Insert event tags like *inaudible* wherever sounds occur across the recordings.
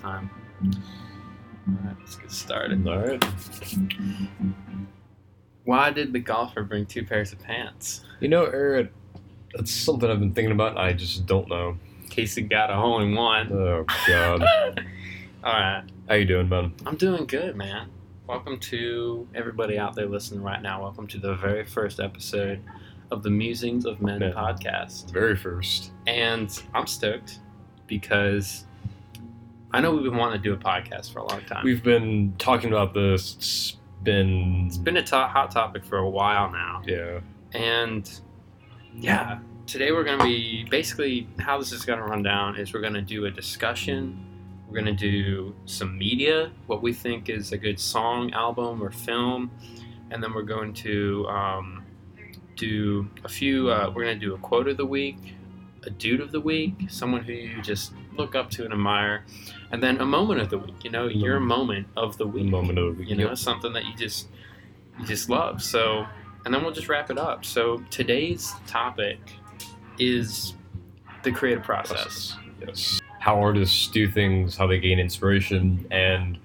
Time. Alright, let's get started. All right. Why did the golfer bring two pairs of pants? You know, Eric, that's something I've been thinking about, and I just don't know. Casey got a hole in one. Oh God, *laughs* Alright. how you doing, man? I'm doing good, man. Welcome to everybody out there listening right now. Welcome to the very first episode of the Musings of Men Yeah. podcast. Very first. And I'm stoked because I know we've been wanting to do a podcast for a long time. We've been talking about this. It's been. it's been a to- hot topic for a while now. Yeah. And yeah, today we're going to be basically how this is going to run down is we're going to do a discussion. We're going to do some media, what we think is a good song, album, or film. And then we're going to um, do a few, uh, we're going to do a quote of the week, a dude of the week, someone who you just look up to and admire, and then a moment of the week, you know, your moment of the week moment of the week. you know something that you just you just love so and then we'll just wrap it up so today's topic is the creative process Yes. How artists do things, how they gain inspiration, and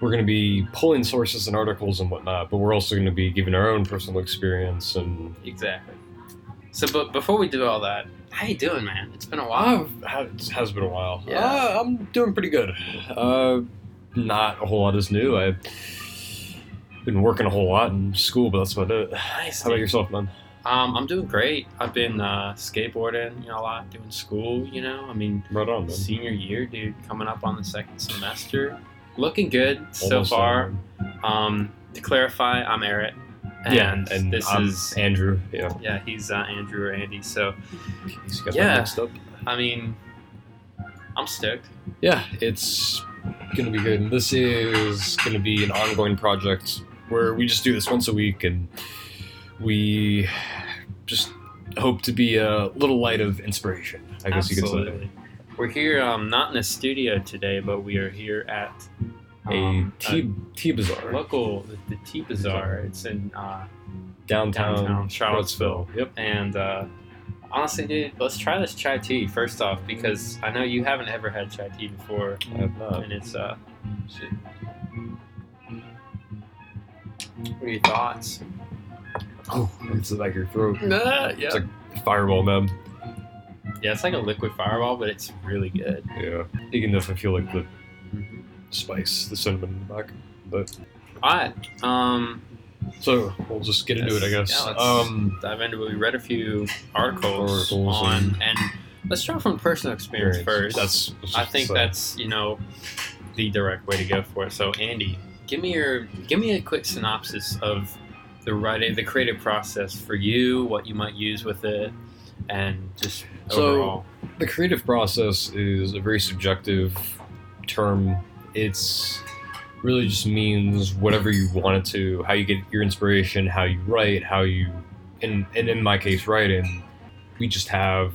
we're going to be pulling sources and articles and whatnot, but we're also going to be giving our own personal experience and. exactly so but before we do all that how you doing man it's been a while I've, it has been a while. Yeah. Uh, I'm doing pretty good. Uh, not a whole lot is new. I've been working a whole lot in school, but that's about it. nice How about yourself, man? um, i'm doing great i've been uh, skateboarding you know a lot doing school you know i mean Right on, man. senior year dude coming up on the second semester looking good so far um, to clarify i'm eric and, yeah, and this I'm is Andrew. Yeah, Yeah, he's uh, Andrew or Andy. So, he's got Yeah. I mean, I'm stoked. Yeah, it's gonna be good. And this is gonna be an ongoing project where we just do this once a week, and we just hope to be a little light of inspiration. I guess you could say. We're here, um, not in the studio today, but we are here at A um, tea tea bazaar. local, the, the Tea Bazaar. It's in, uh, downtown, downtown Charlottesville. Yep. and uh, honestly, dude, let's try this chai tea first off because I know you haven't ever had chai tea before, I have not. and it's uh, shit. What are your thoughts? Oh, it's like your throat. Nah, yeah. It's like fireball, man. Yeah, it's like a liquid fireball, but it's really good. Yeah. You can definitely feel like the spice, the cinnamon in the back. But All right. Um, so we'll just get into it, I guess. Yeah, let's- um, dive into it. We read a few articles, Articles on, and- and let's start from personal experience first. That's. that's I think that's you know the direct way to go for it. So Andy, give me your give me a quick synopsis of the writing, the creative process for you, what you might use with it, and just So- overall. the creative process is a very subjective term. It's really just means whatever you want it to, how you get your inspiration, how you write, how you, and, and in my case, writing, we just have,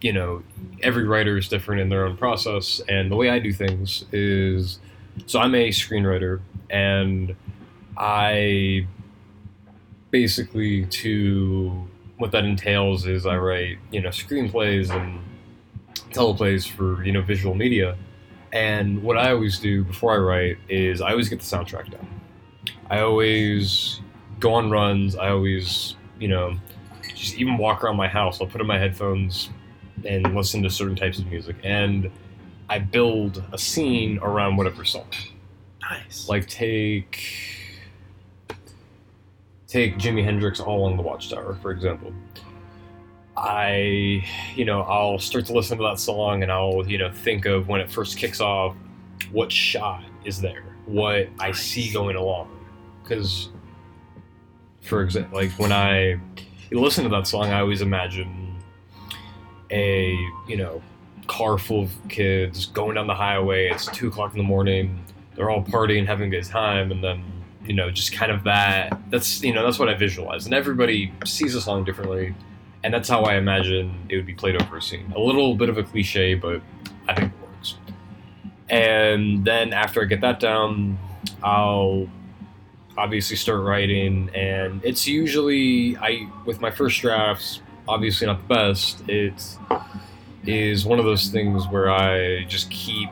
you know, every writer is different in their own process. And the way I do things is, so I'm a screenwriter and I basically to what that entails is I write, you know, screenplays and teleplays for, you know, visual media. And what I always do before I write is I always get the soundtrack down. I always go on runs. I always, you know, just even walk around my house. I'll put in my headphones and listen to certain types of music. And I build a scene around whatever song Nice. like take take Jimi Hendrix all along the Watchtower, for example. I, you know, I'll start to listen to that song and I'll, you know, think of when it first kicks off, what shot is there, what I see going along, because, for example, like when I listen to that song, I always imagine a, you know, car full of kids going down the highway. It's two o'clock in the morning they're all partying, having a good time, and then you know, just kind of that. That's you know, that's what I visualize, and everybody sees the song differently, and that's how I imagine it would be played over a scene. A little bit of a cliche, but I think it works. And then after I get that down, I'll obviously start writing, and it's usually I with my first drafts, obviously not the best. It's is one of those things where I just keep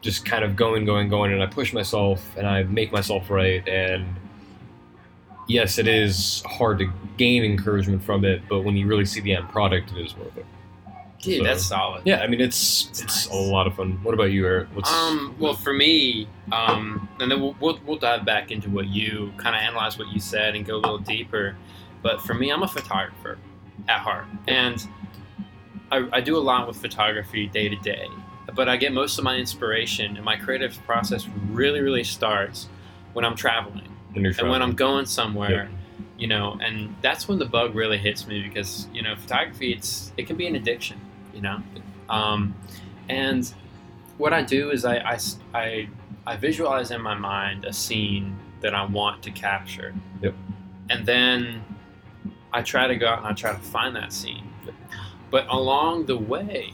just kind of going, going, going, and I push myself and I make myself right. And yes, it is hard to gain encouragement from it, but when you really see the end product, it is worth it. Dude, So- that's solid. Yeah, I mean it's It's it's nice. a lot of fun. What about you, Eric? What's Um, well, for me, um, and then we'll, we'll, we'll dive back into what you kind of analyze what you said and go a little deeper. But for me, I'm a photographer at heart, and I, I do a lot with photography day to day. But I get most of my inspiration and my creative process really, really starts when I'm traveling and when I'm going somewhere. You know, and that's when the bug really hits me because you know photography it's it can be an addiction. You know, um, and what I do is I I I visualize in my mind a scene that I want to capture. Yep. And then I try to go out and I try to find that scene. But along the way,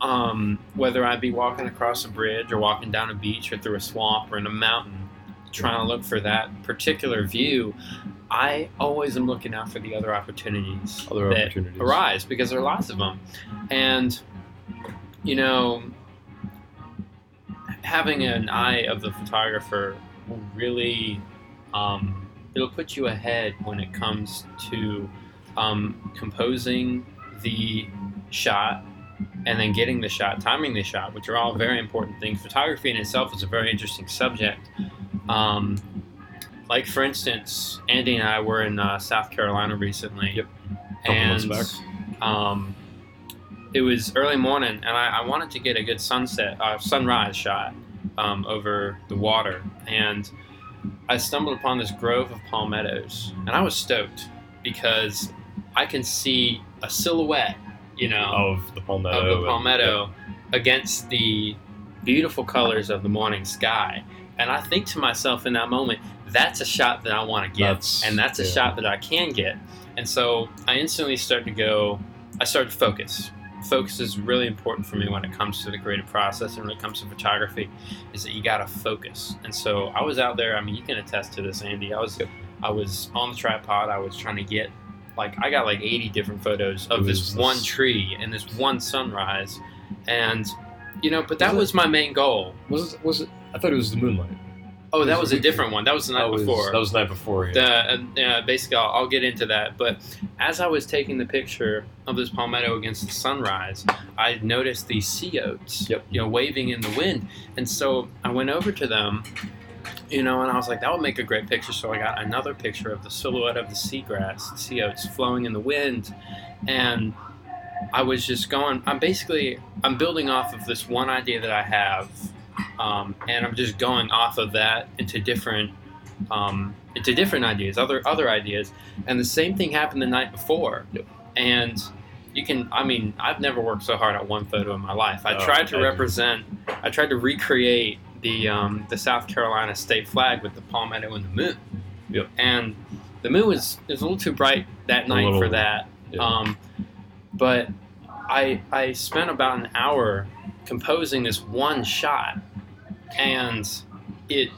um, whether I be walking across a bridge or walking down a beach or through a swamp or in a mountain, trying to look for that particular view, I always am looking out for the other opportunities other that opportunities. arise because there are lots of them. And, you know, having an eye of the photographer will really, um, it'll put you ahead when it comes to um, composing the shot and then getting the shot, timing the shot, which are all very important things. Photography in itself is a very interesting subject. Um, like, for instance, Andy and I were in uh, South Carolina recently. Yep. Couple And um, it was early morning, and I, I wanted to get a good sunset, uh, sunrise shot um, over the water. And I stumbled upon this grove of palmettos, and I was stoked because I can see a silhouette, you know, of the palmetto. of the and- palmetto against the beautiful colors of the morning sky. And I think to myself in that moment, that's a shot that I want to get. That's- and that's a yeah. shot that I can get. And so I instantly start to go, I start to focus. Focus is really important for me when it comes to the creative process and when it comes to photography, is that you gotta focus. And so I was out there, I mean you can attest to this, Andy. I was I was on the tripod, I was trying to get like I got like 80 different photos of It this one tree and this one sunrise. And you know, but that Was was my main goal. Was it? Was it? I thought it was the moonlight. Oh, that Was a different one. That was the night that was, before. That was the night before. Yeah. The, uh, uh, basically, I'll, I'll get into that. But as I was taking the picture of this palmetto against the sunrise, I noticed these sea oats, Yep. you know, waving in the wind. And so I went over to them, you know, and I was like, that would make a great picture. So I got another picture of the silhouette of the seagrass, sea oats flowing in the wind, and I was just going. I'm basically I'm building off of this one idea that I have, um, and I'm just going off of that into different um, into different ideas, other other ideas, and the same thing happened the night before. And you can, I mean, I've never worked so hard on one photo in my life. I Oh, tried to I- represent, I tried to recreate the um, the South Carolina state flag with the palmetto and the moon. Yep. And the moon was was a little too bright that night for little, that. yeah. Um, but I I spent about an hour composing this one shot, and it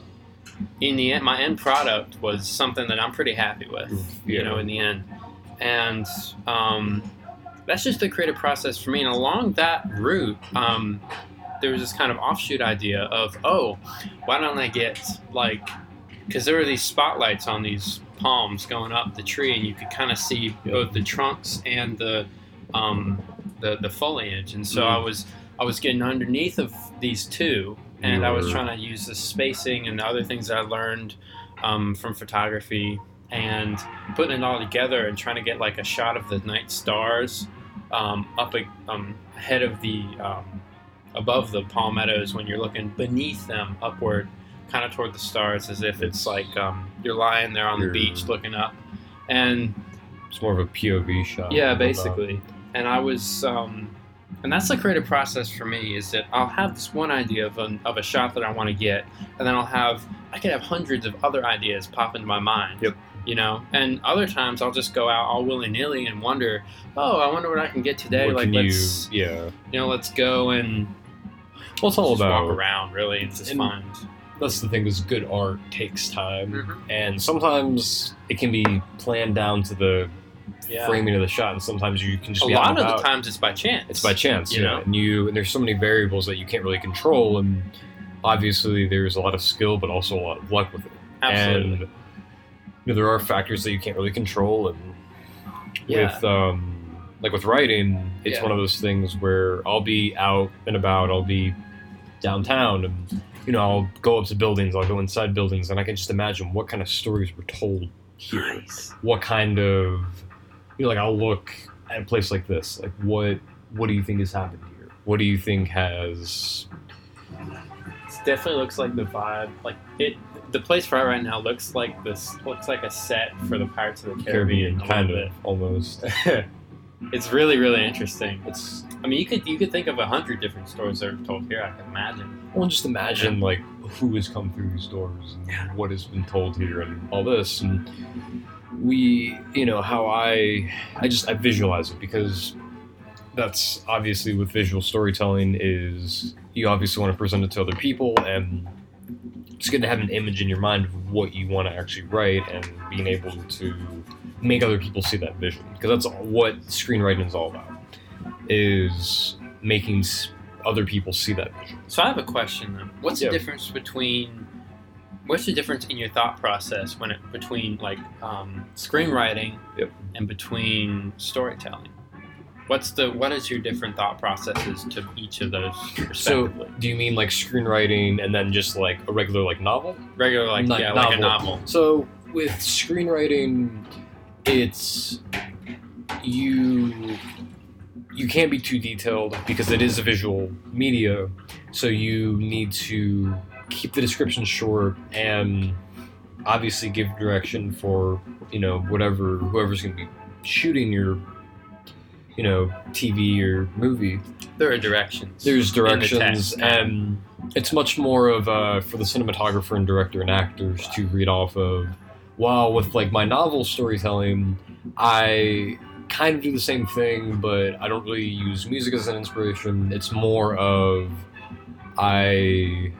in the end my end product was something that I'm pretty happy with. You know, in the end, and um, that's just the creative process for me. And along that route, um, there was this kind of offshoot idea of oh, why don't I get like because there were these spotlights on these palms going up the tree, and you could kind of see both the trunks and the um, the the foliage. And so Mhm. I was I was getting underneath of these two, and I was trying to use the spacing and the other things I learned um, from photography and putting it all together and trying to get like a shot of the night stars um, up a, um, ahead of the um, above the palmettos when you're looking beneath them upward kind of toward the stars as if it's like um, you're lying there on the beach looking up and It's more of a POV shot. yeah basically and i was um, and that's the creative process for me is that i'll have this one idea of, an, of a shot that i want to get and then i'll have i could have hundreds of other ideas pop into my mind Yep. you know and other times i'll just go out all willy-nilly and wonder oh i wonder what i can get today what like let's you? Yeah. you know let's go and Well, it's all just about. walk around really It's just fun. That's the thing. Is good art takes time, Mhm. and sometimes it can be planned down to the Yeah. framing of the shot, and sometimes you can just A lot of the times it's by chance. It's by chance, you you know? And you and there's so many variables that you can't really control, and obviously there's a lot of skill, but also a lot of luck with it. Absolutely. And you know, there are factors that you can't really control, and Yeah. with um, like with writing, it's Yeah. one of those things where I'll be out and about, I'll be downtown, and you know I'll go up to buildings, I'll go inside buildings, and I can just imagine what kind of stories were told here Nice. what kind of you know like I'll look at a place like this like what what do you think has happened here what do you think has It definitely looks like the vibe. Like it, the place we're at right now looks like this. Looks like a set for the Pirates of the Caribbean. Caribbean kind of almost *laughs* *laughs* it's really, really interesting. it's I mean, you could you could think of a hundred different stories that are told here. I can imagine. well just imagine like who has come through these doors and Yeah. what has been told here and all this and we you know how I I just I visualize it because that's obviously with visual storytelling is you obviously want to present it to other people and it's good to have an image in your mind of what you want to actually write and being able to make other people see that vision because that's what screenwriting is all about is making other people see that vision So I have a question then. What's Yeah. the difference between what's the difference in your thought process when it between like um, screenwriting Yep. and between storytelling? What's the what is your different thought processes to each of those so do you mean like screenwriting and then just like a regular like novel Regular like yeah, like a novel. novel. So with screenwriting, it's you you can't be too detailed because it is a visual media. So you need to keep the description short and obviously give direction for you know whatever whoever's going to be shooting your you know TV or movie. There are directions. There's in the directions, and it's much more of uh, for the cinematographer and director and actors to read off of. While with like my novel storytelling, I kind of do the same thing, but I don't really use music as an inspiration. It's more of I,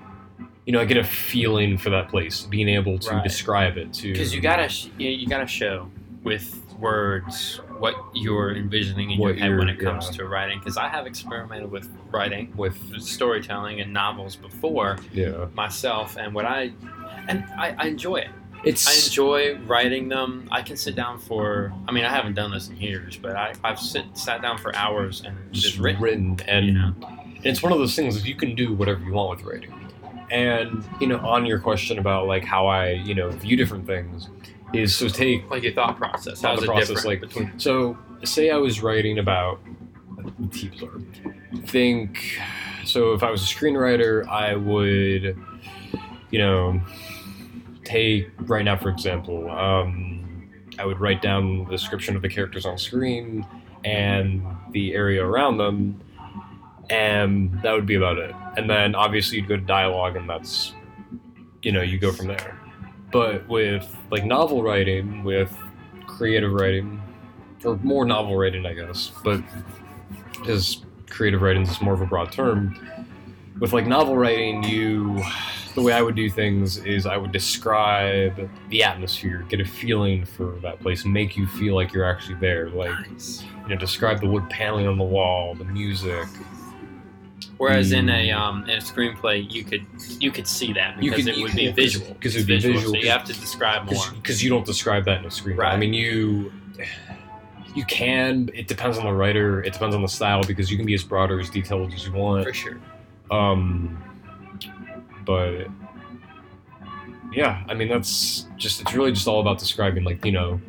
you know, I get a feeling for that place, being able to Right. describe it to because you gotta sh- you, gotta show with words what you're envisioning in What your head when it comes yeah. to writing. Because I have experimented with writing, with storytelling, and novels before yeah. myself, and what I and I, I enjoy it. It's I enjoy writing them. I can sit down for. I mean, I haven't done this in years, but I, I've sit sat down for hours and just written. written and you know? it's one of those things that you can do whatever you want with writing and you know on your question about like how i you know view different things is so take Like your thought process. How's it process, like- between? so say i was writing about T-Blur. think so if i was a screenwriter i would you know take right now for example um, i would write down the description of the characters on screen and the area around them and that would be about it. And then obviously you'd go to dialogue and that's you know you go from there. But with like novel writing with creative writing or more novel writing i guess but because creative writing is more of a broad term with like novel writing you the way i would do things is i would describe the atmosphere get a feeling for that place make you feel like you're actually there. Like Nice. you know describe the wood paneling on the wall the music Whereas in a Mm. um, in a screenplay, you could you could see that because could- it would be visual. 'cause It's it'd be visual, So you have to describe more. because you don't describe that in a screenplay. I mean, you you can. It depends on the writer. It depends on the style because you can be as broad or as detailed as you want. For sure. Um, but yeah, I mean that's just it's really just all about describing. Like you know,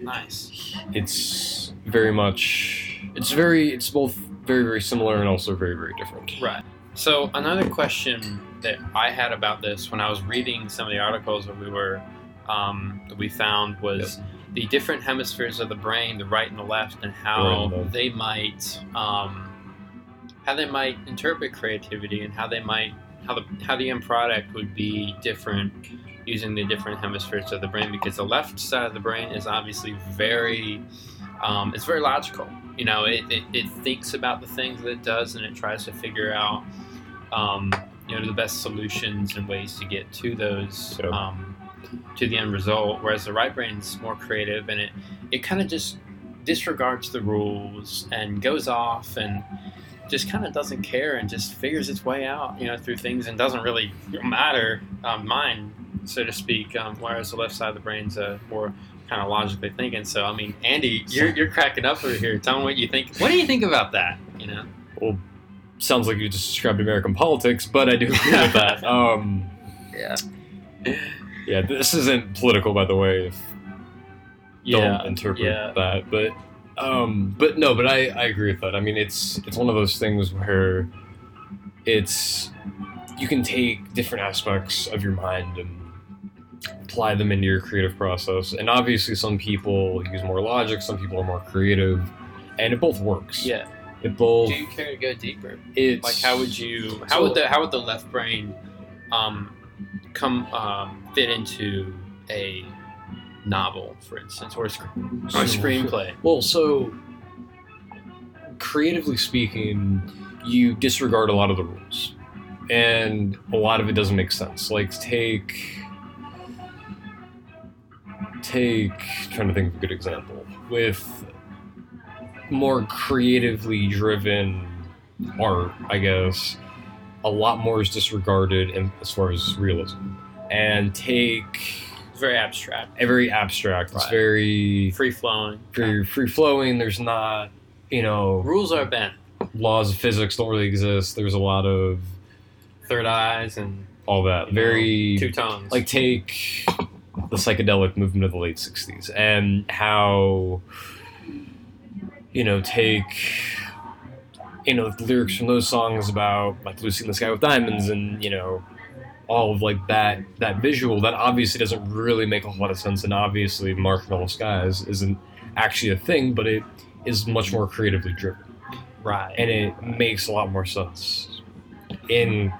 Nice. it's very much it's very it's both very very similar and also very very different. Right. So another question that I had about this when I was reading some of the articles that we were um, that we found was the different hemispheres of the brain, the right and the left, and how they might um, how they might interpret creativity and how they might how the how the end product would be different using the different hemispheres of the brain because the left side of the brain is obviously very um, it's very logical you know it, it, it thinks about the things that it does and it tries to figure out um, you know the best solutions and ways to get to those Yep. um, to the end result. Whereas the right brain's more creative and it it kind of just disregards the rules and goes off and just kind of doesn't care and just figures its way out, you know, through things and doesn't really matter um, mind, so to speak. Um, whereas the left side of the brain's uh, more kind of logically thinking. So, I mean, Andy, you're, you're cracking up over here. Tell me what you think. What do you think about that? You know? Well, sounds like you just described American politics, but I do agree with *laughs* that. Um, Yeah. yeah, this isn't political, by the way. If Yeah. don't interpret yeah. that. But um, but no, but I, I agree with that. I mean, it's it's one of those things where it's you can take different aspects of your mind and apply them into your creative process. And obviously, some people use more logic, some people are more creative, and it both works. Yeah. It both. Do you care to go deeper? It's Like, how would you? How So- would the how would the left brain um, come um, fit into a novel, for instance, or a, sc- or a screenplay? Well, so creatively speaking, you disregard a lot of the rules, and a lot of it doesn't make sense. Like take take trying to think of a good example with more creatively driven art, I guess. A lot more is disregarded in, as far as realism, and take It's very abstract, very abstract. It's very free flowing. free free flowing. There's not, you know, Rules are bent. laws of physics don't really exist. There's a lot of Third eyes and all that. you know, Very two tones. like take the psychedelic movement of the late '60s and how, you know, take you know the lyrics from those songs about like Lucy in the Sky with Diamonds and you know all of like that that visual that obviously doesn't really make a whole lot of sense and obviously Marshmallow Skies isn't actually a thing but it is much more creatively driven right. and it makes a lot more sense in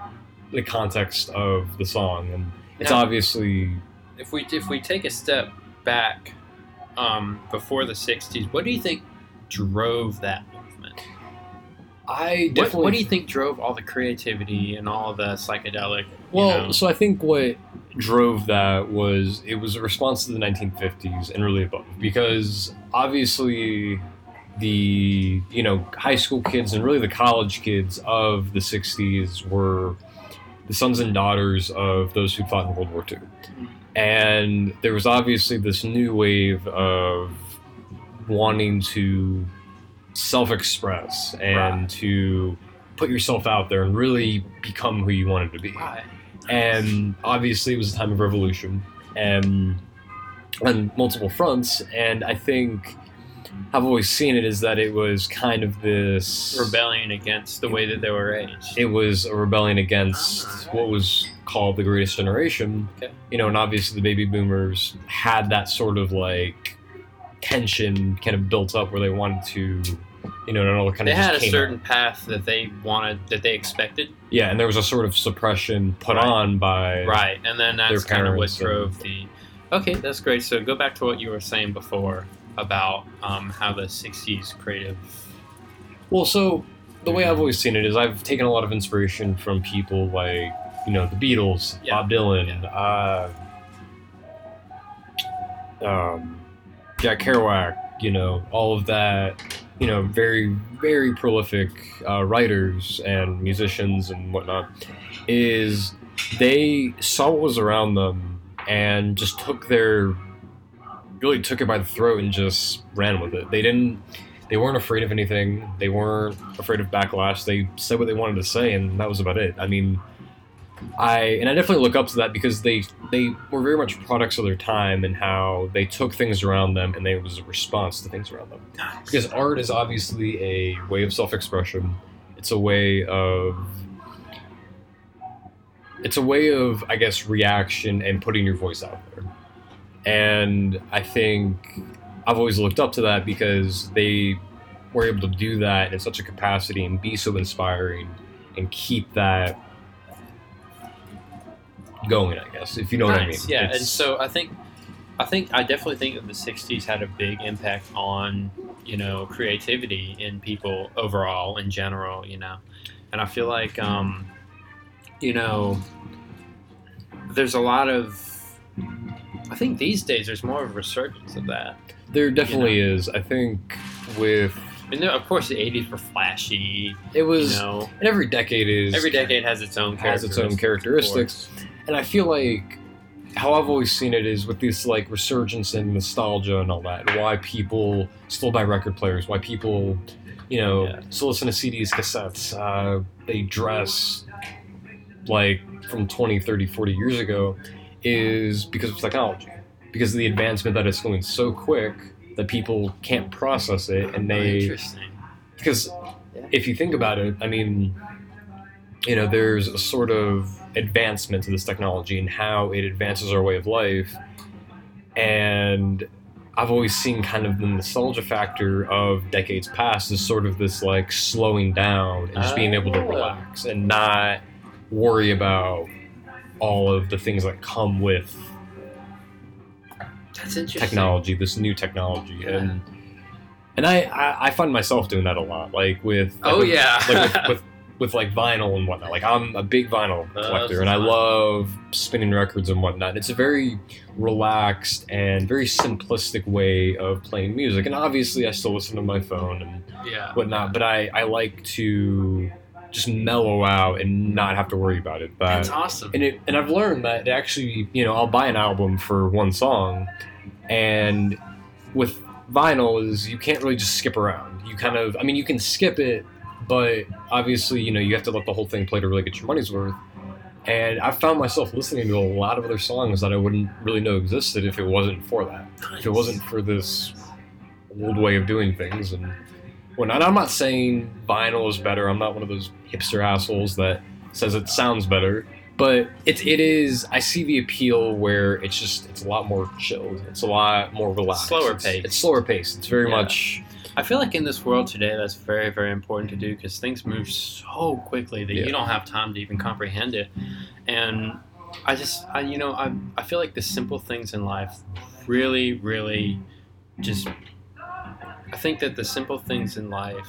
the context of the song and it's Now- obviously if we if we take a step back um, before the '60s, what do you think drove that movement? I What, definitely what do you think drove all the creativity and all the psychedelic? Well, you know? so I think what drove that was it was a response to the 1950s and really above because obviously the you know high school kids and really the college kids of the 60s were the sons and daughters of those who fought in World War II. And there was obviously this new wave of wanting to self-express and Right. to put yourself out there and really become who you wanted to be Right. and obviously it was a time of revolution and on multiple fronts and i think i've always seen it is that it was kind of this rebellion against the way that they were raised. it was a rebellion against Ah. what was called the greatest generation Okay. you know and obviously the baby boomers had that sort of like tension kind of built up where they wanted to you know and all kind they of had a came out. certain path that they wanted, that they expected. yeah and there was a sort of suppression put Right. on by Right, and then that's kind of what parents and- drove the. Okay, that's great. So go back to what you were saying before about um, how the '60s creative. Well, so the way I've always seen it is I've taken a lot of inspiration from people like, you know, the Beatles, Yeah. Bob Dylan, uh, um, Jack Kerouac, you know, all of that, you know, very, very prolific uh, writers and musicians and whatnot, is they saw what was around them and just took their, really took it by the throat and just ran with it. They didn't they weren't afraid of anything. They weren't afraid of backlash. They said what they wanted to say, and that was about it. I mean, I and I definitely look up to that because they they were very much products of their time and how they took things around them and they it was a response to things around them. Because art is obviously a way of self-expression. It's a way of it's a way of I guess reaction and putting your voice out there. And I think I've always looked up to that because they were able to do that in such a capacity and be so inspiring and keep that going, I guess, if you know what I mean. Nice, Yeah, and so I think, I think I definitely think that the '60s had a big impact on you know creativity in people overall in general. You know, and I feel like um, you know there's a lot of I think these days there's more of a resurgence of that. There definitely is. I think with I mean, of course, the '80s were flashy. it was, You know, and every decade is every decade has its own has its own characteristics. And I feel like how I've always seen it is with this like resurgence in nostalgia and all that, why people still buy record players, why people, you know, Yeah. still listen to CDs, cassettes, uh, they dress like from 20, 30, 40 years ago, is because of technology. Because of the advancement that is going so quick that people can't process it and they Interesting. because if you think about it, I mean, you know, there's a sort of advancement to this technology and how it advances our way of life. And I've always seen kind of the nostalgia factor of decades past as sort of this like slowing down and just being able to Oh. relax and not worry about all of the things that come with technology, this new technology, Yeah. and and I, I I find myself doing that a lot, like with Oh yeah. like with, with with like vinyl and whatnot. Like I'm a big vinyl Uh, collector, and I love spinning records and whatnot. It's a very relaxed and very simplistic way of playing music, and obviously I still listen to my phone and yeah. whatnot. But I I like to just mellow out and not have to worry about it. But That's awesome. and it and I've learned that actually, you know, I'll buy an album for one song, and with vinyl is you can't really just skip around. You kind of, I mean, you can skip it, but obviously, you know, you have to let the whole thing play to really get your money's worth. And I found myself listening to a lot of other songs that I wouldn't really know existed if it wasn't for that. If it wasn't for this old way of doing things and whatnot. I'm not saying vinyl is better. I'm not one of those hipster assholes that says it sounds better. But it, it is. I see the appeal where it's just it's a lot more chilled. It's a lot more relaxed. Slower It's- It's slower paced. It's very Yeah. much. I feel like in this world today, that's very, very important to do because things move so quickly that Yeah. you don't have time to even comprehend it. And I just, I, you know, I, I feel like the simple things in life really, really just. I think that the simple things in life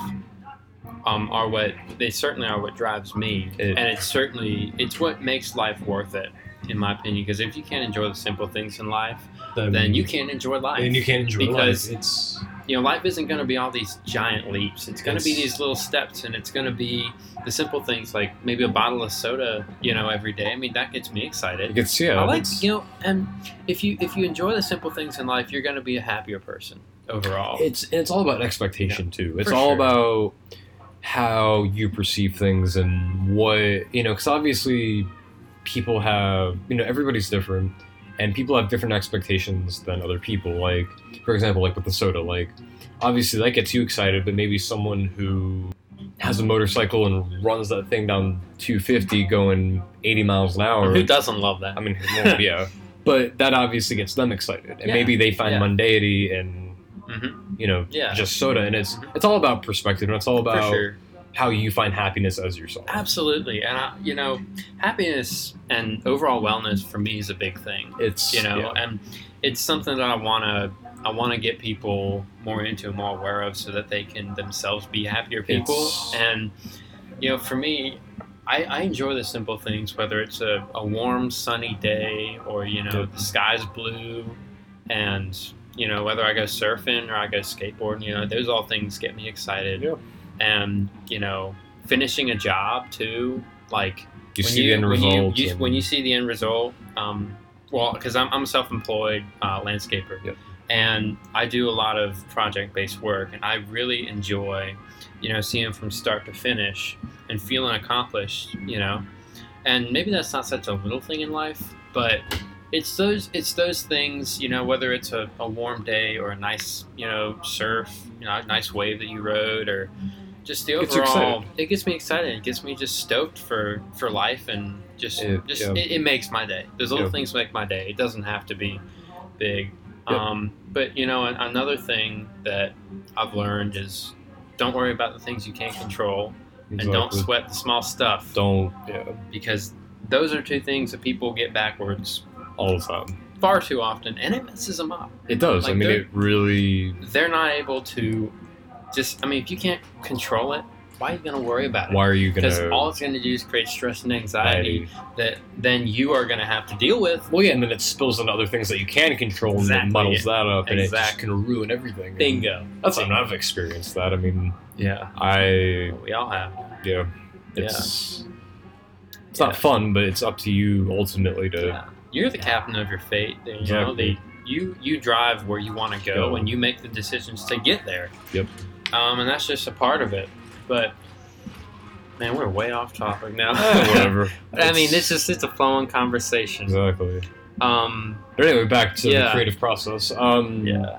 um, are what they certainly are what drives me, It- and it's certainly it's what makes life worth it, in my opinion. Because if you can't enjoy the simple things in life, then you can't enjoy life. and you can't enjoy because- life. It's you know, life isn't going to be all these giant leaps. It's going to be these little steps, and it's going to be the simple things like maybe a bottle of soda, you know, every day. I mean, that gets me excited. it gets yeah. I like, you know, and if you if you enjoy the simple things in life, you're going to be a happier person overall. It's and it's all about expectation too. It's all sure. about how you perceive things and what you know. Because obviously, people have you know everybody's different, and people have different expectations than other people. Like for example, like with the soda, like obviously that gets you excited, but maybe someone who has a motorcycle and runs that thing down 250 going 80 miles an hour. Who doesn't love that? I mean, well, *laughs* yeah. But that obviously gets them excited, and Yeah, maybe they find yeah. mundanity and hmm you know Yeah. just soda, and it's Mhm. it's all about perspective, and it's all about sure. How you find happiness as yourself. Absolutely. And, I, you know, happiness and overall wellness for me is a big thing. It's you know yeah. and it's something that i want to i want to get people more into and more aware of so that they can themselves be happier people It's- and you know for me I, I enjoy the simple things whether it's a, a warm sunny day or you know the sky's blue and you know whether i go surfing or i go skateboarding you know those all things get me excited Yeah. And you know finishing a job too like you when see the end when result. You, you, and- when you see the end result, um, well, because I'm, I'm a self-employed uh, landscaper, Yep. and I do a lot of project-based work, and I really enjoy, you know, seeing from start to finish and feeling accomplished, you know. And maybe that's not such a little thing in life, but it's those it's those things, you know, whether it's a, a warm day or a nice, you know, surf, you know, a nice wave that you rode, or just the overall. It gets me excited. It gets me just stoked for for life, and just It- just yeah. it, it makes my day. Those little Yeah. things make my day. It doesn't have to be big. Um, but you know, another thing that I've learned is don't worry about the things you can't control, and don't sweat the small stuff Don't yeah because those are two things that people get backwards all the time. far too often, and it messes them up. It does. I mean, it really. They're not able to just. I mean, if you can't control it, why are you going to worry about it? Why are you gonna? Because all it's going to do is create stress and anxiety that then you are going to have to deal with. Well, yeah, and then it spills into other things that you can control, and Exactly. it muddles that up, and it Exactly. can ruin everything. Bingo. That's I mean, I've experienced that. I mean, Yeah. I We all have. yeah, it's it's not fun, but it's up to you ultimately to. Yeah. You're the captain of your fate. You know, the, you you drive where you want to go, Go. and you make the decisions to get there. Yep. Um, and that's just a part of it. But man, we're way off topic now. Eh, whatever. *laughs* I mean, It's- just it's a flowing conversation. exactly. Um, But anyway, back to Yeah. the creative process. Um, yeah.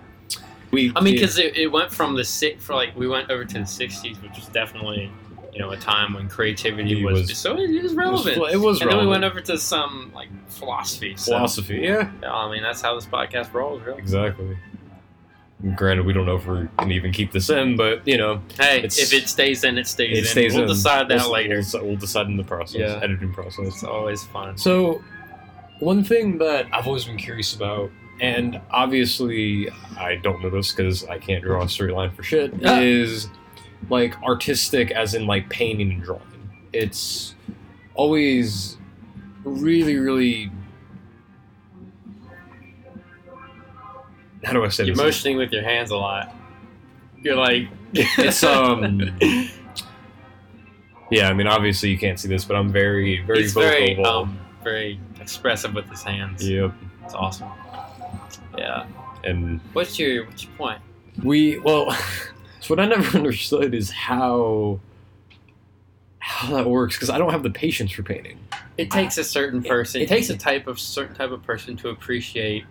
we. I mean, because it, it went from the six for like we went over to the '60s, which was definitely you know a time when creativity was, was- so it was it was, relevant. it was and then we went over to some like philosophy. So, philosophy. Yeah, yeah, I mean, that's how this podcast rolls, really. exactly. Granted, we don't know if we can even keep this in, but you know, Hey, It's- if it stays in, it stays it in. stays we'll in. decide that We'll- later. We'll, we'll decide in the process, Yeah. editing process. It's always fun. So, one thing that I've always been curious about, and obviously I don't know this because I can't draw a straight line for shit, Ah. is like artistic, as in like painting and drawing. It's always really, really. How *laughs* do I say You're this? motioning with your hands a lot. You're like, *laughs* It's, um, *laughs* Yeah, I mean, obviously you can't see this, but I'm very, very he's vocal. very, um, very expressive with his hands. Yep, It's awesome. Yeah. and What's your What's your point? We well, so what I never understood is how how that works because I don't have the patience for painting. It takes a certain person. It, it- takes a type of certain type of person to appreciate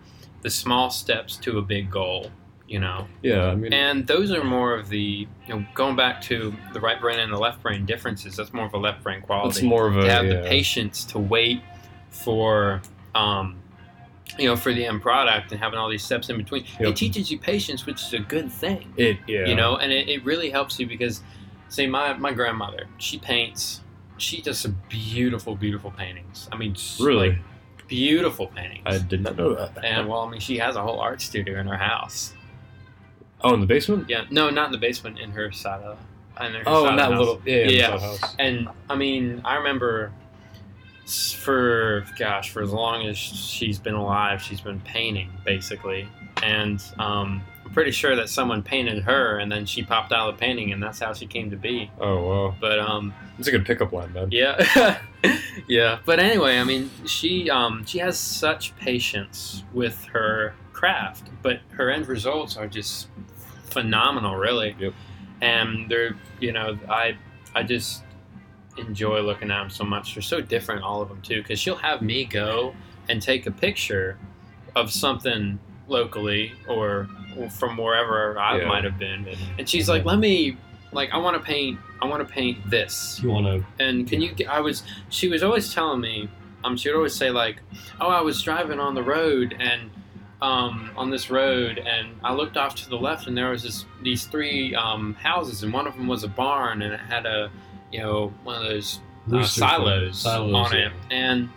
the small steps to a big goal. You know, Yeah, I mean, and those are more of the you know going back to the right brain and the left brain differences. That's more of a left brain quality. it's more of a to have yeah. the patience to wait for um, you know for the end product and having all these steps in between it teaches you patience which is a good thing It yeah, you know and it, it really helps you because say my, my grandmother she paints she does some beautiful beautiful paintings i mean really. like, beautiful paintings I did not know that. and well i mean she has a whole art studio in her house oh, in the basement. yeah no not in the basement in her side of in her Oh, in that house. little yeah, Yeah. And I mean, I remember for gosh, for as long as she's been alive, she's been painting basically, and um, I'm pretty sure that someone painted her, and then she popped out of the painting, and that's how she came to be. Oh wow, But um, it's a good pickup line, man. yeah, *laughs* yeah. But anyway, I mean, she um, she has such patience with her craft, but her end results are just phenomenal, really. Yep. And they're, you know, I I just enjoy looking at them so much. They're so different, all of them too, because she'll have me go and take a picture of something locally or from wherever I Yeah. might have been, and she's like, "Let me." Like I want to paint. I want to paint this. You want to? And can you? get- I was. She was always telling me. Um, she would always say like, "Oh, I was driving on the road and, um, on this road, and I looked off to the left, and there was this these three um, houses, and one of them was a barn, and it had a, you know, one of those uh, silos, silos, on yeah. it, and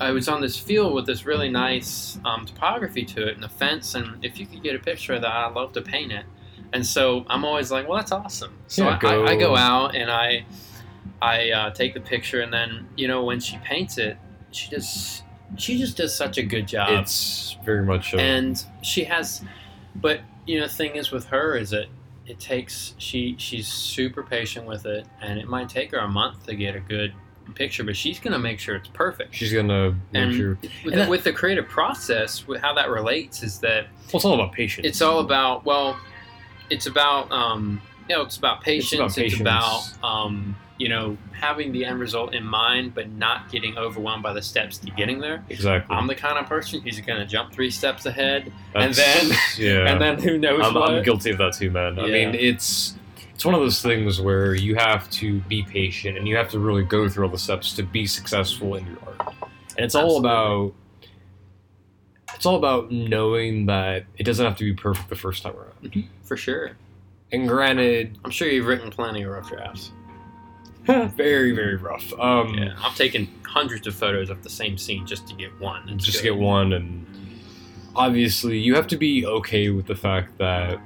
I was on this field with this really nice um, topography to it and a fence, and if you could get a picture of that, I'd love to paint it. And so I'm always like, well, that's awesome. So Yeah, I, go- I, I go out and I I uh, take the picture, and then you know when she paints it, she just she just does such a good job It's very much. A, and she has but you know the thing is with her is that it takes she she's super patient with it and it might take her a month to get a good picture but she's gonna make sure it's perfect she's gonna make and sure. with, and the, that- with the creative process with how that relates is that Well, it's all about patience. it's all about well it's about um you know it's about patience it's about, patience. um you know having the end result in mind but not getting overwhelmed by the steps to getting there exactly. i'm the kind of person who's gonna jump three steps ahead and That's- yeah, *laughs* *laughs* and then who knows I'm, what? I'm guilty of that too, man. I mean, it's it's one of those things where you have to be patient and you have to really go through all the steps to be successful in your art. And it's all about it's all about knowing that it doesn't have to be perfect the first time around. for sure. And granted, I'm sure you've written plenty of rough drafts. *laughs* very very rough. Um, Yeah, I've taken hundreds of photos of the same scene just to get one. It's just good. get one and obviously you have to be okay with the fact that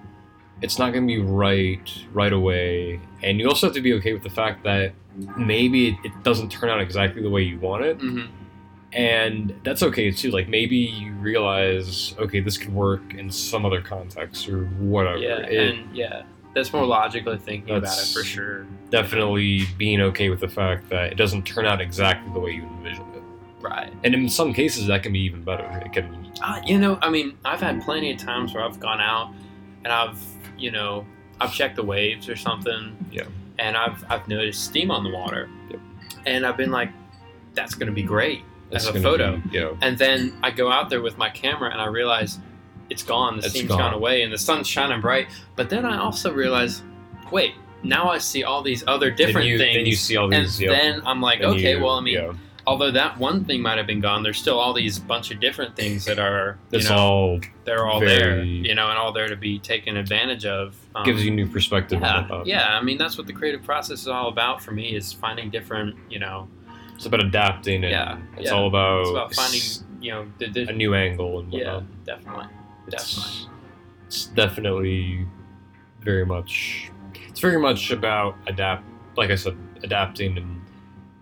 it's not going to be right right away, and you also have to be okay with the fact that maybe it, it doesn't turn out exactly the way you want it, hmm and that's okay too. Like maybe you realize, okay, this could work in some other context or whatever. Yeah, It- and yeah, that's more logical thinking about it for sure. definitely being okay with the fact that it doesn't turn out exactly the way you envisioned it. Right. And in some cases, that can be even better. It can, Uh, you know, I mean, I've had plenty of times where I've gone out and I've, you know, I've checked the waves or something. Yeah. And I've I've noticed steam on the water. Yep. And I've been like, that's going to be great. That's As a photo. Be, you know, And then I go out there with my camera and I realize it's gone. The It's steam's gone. gone away and the sun's shining bright. But then I also realize, wait, now I see all these other different you, things. Then you see all and these. yep, then I'm like, then okay, you- well, I mean, yeah, although that one thing might have been gone, there's still all these bunch of different things that are, you it's know, all they're all there, you know, and all there to be taken advantage of. Um, gives you new perspective. yeah, yeah. I mean, that's what the creative process is all about for me is finding different, you know, It's about adapting, and Yeah, it's yeah. all about, it's about finding, you know, the, the a new angle and yeah, definitely, It's, definitely. it's definitely very much. It's very much about adapt. Like I said, adapting and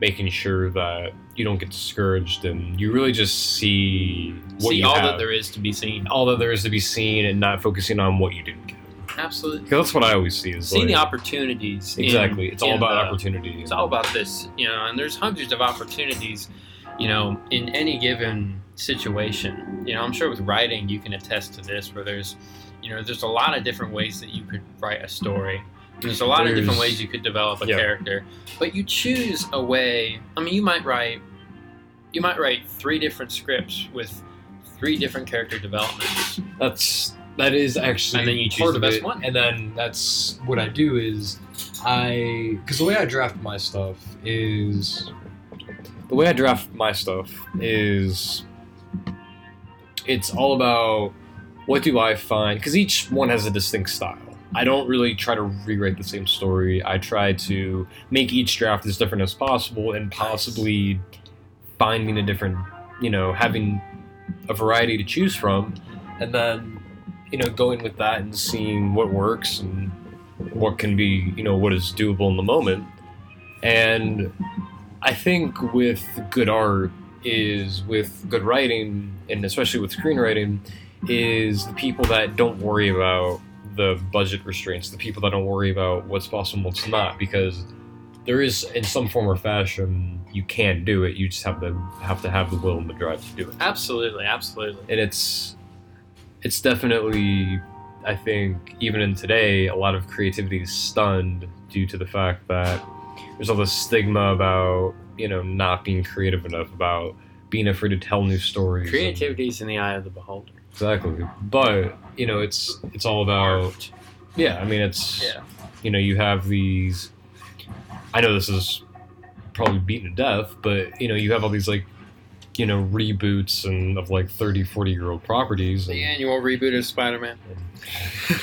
making sure that you don't get discouraged and you really just see what See all have. that there is to be seen. all that there is to be seen and not focusing on what you didn't get. Absolutely. that's what I always see. Is See the like- opportunities. in- exactly. It's all about the- opportunity. It's all about this, you know, and there's hundreds of opportunities, you know, in any given situation. You know, I'm sure with writing you can attest to this where there's, you know, there's a lot of different ways that you could write a story. There's a lot of different ways you could develop a Yeah. character, but you choose a way. I mean, you might write, you might write three different scripts with three different character developments. That's that is actually And then you choose part the of best it. one. And then that's what I do is I because the way I draft my stuff is the way I draft my stuff is it's all about what do I find because each one has a distinct style. I don't really try to rewrite the same story. I try to make each draft as different as possible and possibly finding a different, you know, having a variety to choose from, and then, you know, going with that and seeing what works and what can be, you know, what is doable in the moment. And I think with good art is with good writing and especially with screenwriting is the people that don't worry about the budget restraints, the people that don't worry about what's possible and what's not, because there is in some form or fashion you can do it. You just have to have to have the will and the drive to do it. Absolutely, absolutely. And it's it's definitely I think even in today a lot of creativity is stunned due to the fact that there's all this stigma about, you know, not being creative enough, about being afraid to tell new stories. Creativity is in the eye of the beholder. Exactly. But, you know, it's it's all about yeah, I mean it's Yeah. you know, you have these I know this is probably beaten to death, but you know, you have all these like you know, reboots and of like 30, 40 year old properties. The And, annual reboot of Spider-Man.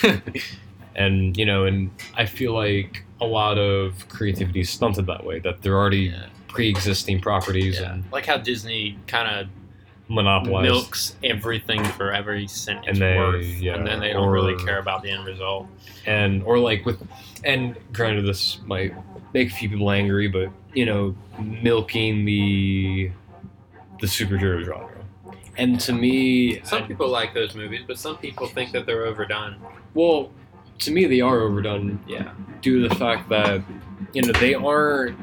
*laughs* and, you know, and I feel like a lot of creativity is stunted that way, that they're already Yeah. pre existing properties yeah. and Like how Disney kind of monopolized. milks everything for every cent it's And they- worth, yeah, and then they don't or- really care about the end result. and or like with and granted this might make a few people angry but you know milking the the superhero genre and to me Some I- people like those movies, but some people think that they're overdone. well to me they are overdone Yeah. due to the fact that you know they aren't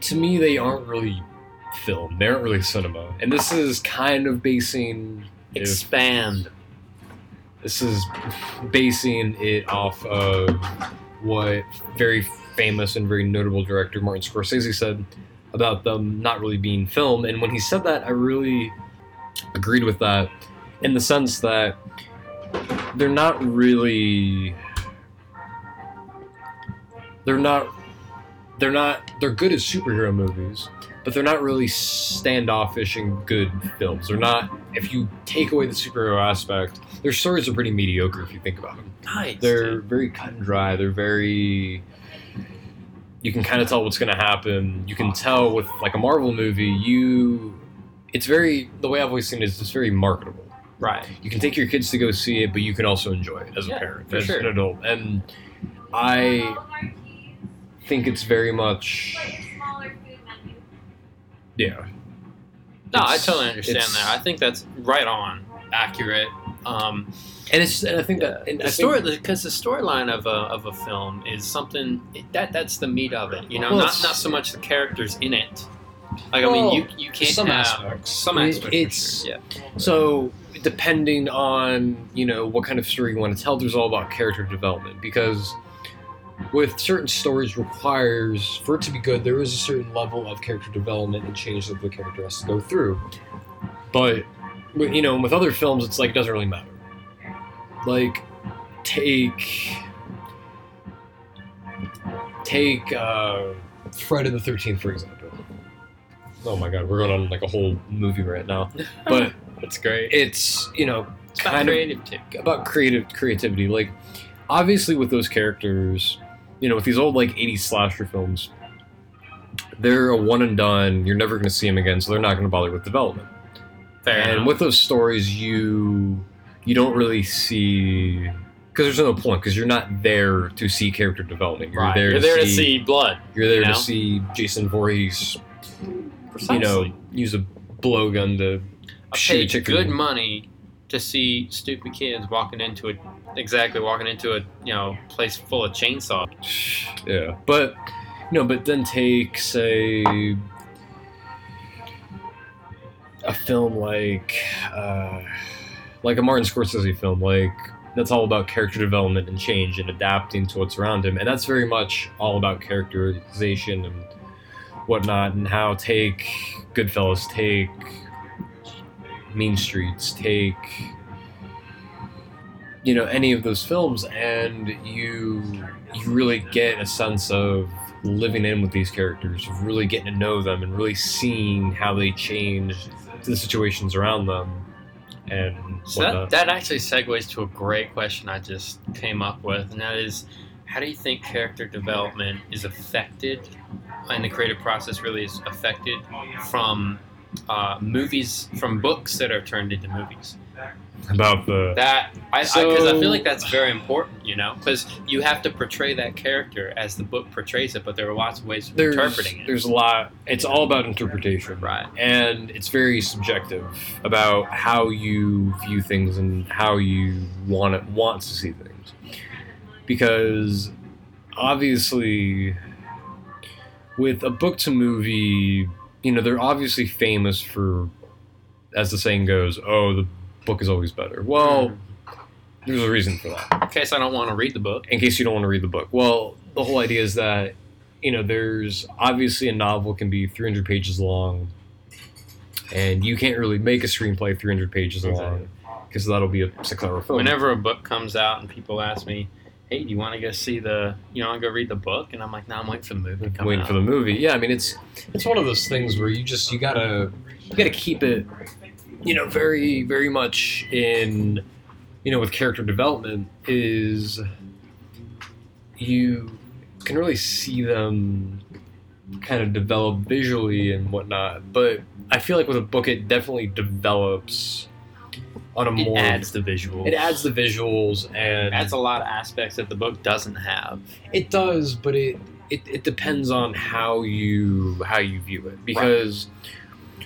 to me they aren't really film they aren't really cinema and this is kind of basing if- Expand. This is basing it off of what very famous and very notable director Martin Scorsese said about them not really being film. And when he said that, I really agreed with that in the sense that they're not really. They're not. They're not. They're good as superhero movies, but they're not really standoffish and good films. They're not. If you take away the superhero aspect, their stories are pretty mediocre if you think about them. Nice. They're very cut and dry. They're very. You can kind of tell what's going to happen. You can tell with like a Marvel movie, you. It's very the way I've always seen it is it's very marketable. Right. You can take your kids to go see it, but you can also enjoy it as Yeah, a parent, as sure. an adult. And I think it's very much, yeah. No, I totally understand that. I think that's right on, accurate. Um, And it's, and I think that and the story, because the storyline of a, of a film is something that that's the meat of it. You know, Well, not not so much the characters in it. Like I mean, you you can't some have aspects. some aspects. it's- sure, So depending on you know what kind of story you want to tell, there's all about character development because with certain stories requires for it to be good, there is a certain level of character development and change that the character has to go through. But, you know, with other films, it's like it doesn't really matter. Like take take uh, Friday the Thirteenth for example. Oh my God, we're going on like a whole movie right now, *laughs* but that's great. it's you know It's about kind of creative too. about creative creativity. Like obviously with those characters, you know, with these old like '80s slasher films, they're a one and done. You're never going to see them again, so they're not going to bother with development. Fair and enough. with those stories, you you don't really see because there's no point because you're not there to see character development. You're right. there, You're to, there see, to see blood. You're there you know? to see Jason Voorhees, Precisely. you know, use a blowgun to I shoot a paid good money to see stupid kids walking into a exactly walking into a you know place full of chainsaws. *sighs* Yeah, but you know, but then take say a film like uh, like a Martin Scorsese film, like that's all about character development and change and adapting to what's around him, and that's very much all about characterization and whatnot, and how take Goodfellas, take Mean Streets, take you know any of those films, and you you really get a sense of living in with these characters, really getting to know them, and really seeing how they change to the situations around them, and So that, that actually segues to a great question I just came up with, and that is, how do you think character development is affected, and the creative process really is affected from uh, movies, from books that are turned into movies? About the That I because I, So- feel like that's very important, you know, because you have to portray that character as the book portrays it, but there are lots of ways of interpreting it. there's a lot. It's all about interpretation, Right. and it's very subjective about how you view things and how you want it wants to see things. Because obviously, with a book to movie, you know they're obviously famous for, as the saying goes, "Oh, the book is always better." Well, hmm. there's a reason for that in case I don't want to read the book. in case you don't want to read the book. Well, the whole idea is that you know there's obviously a novel can be 300 pages long, and you can't really make a screenplay 300 pages long because that'll be a six-hour film. Whenever a book comes out and people ask me, "Hey, do you want to go see the? You want to go read the book?" and I'm like, "No, I'm waiting for the movie to come waiting out." for the movie. Yeah, I mean it's it's one of those things where you just you gotta you gotta keep it, you know, very very much in, you know, with character development is you can really see them kind of develop visually and whatnot. But I feel like with a book, it definitely develops on a It more adds the visual. it adds the visuals and adds a lot of aspects that the book doesn't have. it does, but it, it it depends on how you how you view it. Because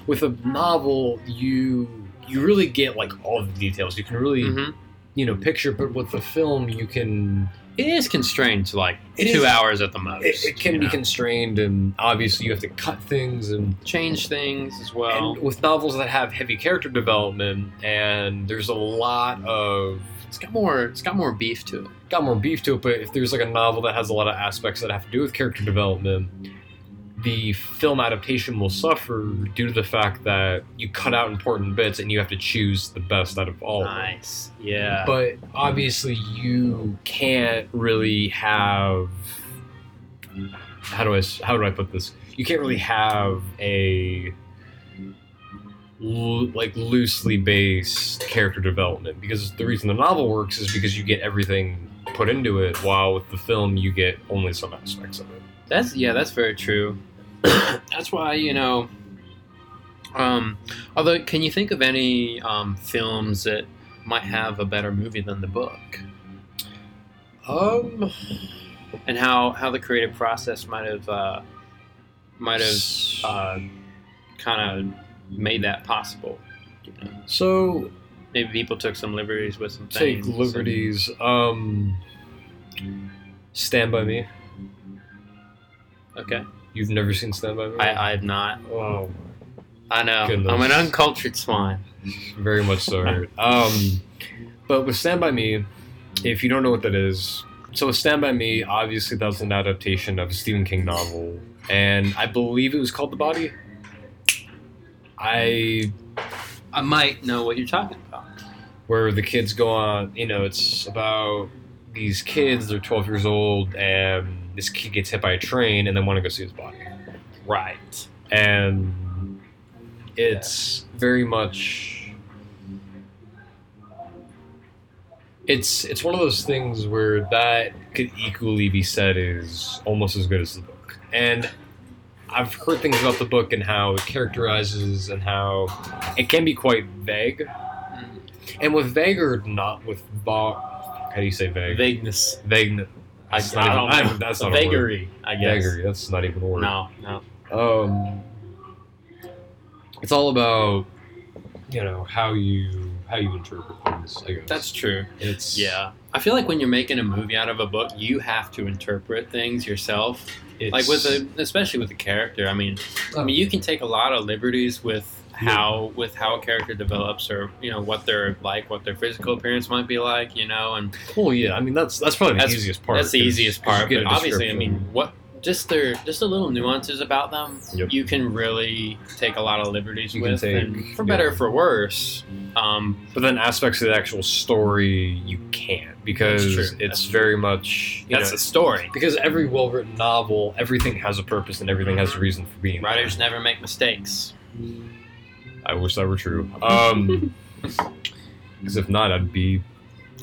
with a novel, you you really get like all the details. You can really hmm you know picture. But with the film, you can It is constrained to like two is- hours at the most. it, it can be know? constrained, and obviously you have to cut things. And, change things as well. and with novels that have heavy character development, and there's a lot of it's got more. It's got more beef to it. got more beef to it, but if there's like a novel that has a lot of aspects that have to do with character development, the film adaptation will suffer due to the fact that you cut out important bits and you have to choose the best out of all of them. Nice. Yeah. But obviously, you can't really have. How do I how do I put this? You can't really have a like loosely based character development because the reason the novel works is because you get everything put into it, while with the film you get only some aspects of it. That's yeah, that's very true. *coughs* that's why you know, Um, although, can you think of any um, films that might have a better movie than the book, Um, and how how the creative process might have uh, might have uh, kind of made that possible? You know, so maybe people took some liberties with some take things. liberties. Um, Stand by Me. Okay, You've never seen Stand by Me? I I have not. oh, I know. Goodness. I'm an uncultured swine. very much so. *laughs* um, but with Stand by Me, if you don't know what that is, so with Stand by Me, obviously that was an adaptation of a Stephen King novel, and I believe it was called The Body. I I might know what you're talking about. where the kids go on. You know, it's about these kids. They're 12 years old, and this kid gets hit by a train, and then want to go see his body. Right. And it's very much. It's it's one of those things where that could equally be said is almost as good as the book. And I've heard things about the book and how it characterizes and how it can be quite vague. Mm. And with vague or not with va- how do you say vague? Vagueness. Vague. I, That's I not even- I- that's not. Vagary, I guess. Vagary. That's not even a word. No, no. Um, it's all about you know how you how you interpret things. I guess That's true. it's Yeah. I feel like when you're making a movie out of a book, you have to interpret things yourself. It's, Like with a, especially with a character. I mean, I mean, you can take a lot of liberties with how with how a character develops, or you know what they're like, what their physical appearance might be like, you know, and oh yeah. I mean, that's that's probably the easiest part. that's the easiest part. But obviously, I mean, what just their just the little nuances about them, Yep. you can really take a lot of liberties You with, take- and for better yeah. or for worse. Um, but then aspects of the actual story you can't because That's true. it's That's true. very much you that's know, the story. because every well written novel, everything has a purpose and everything has a reason for being. there. Writers never make mistakes. I wish that were true. Um, *laughs* because if not, I'd be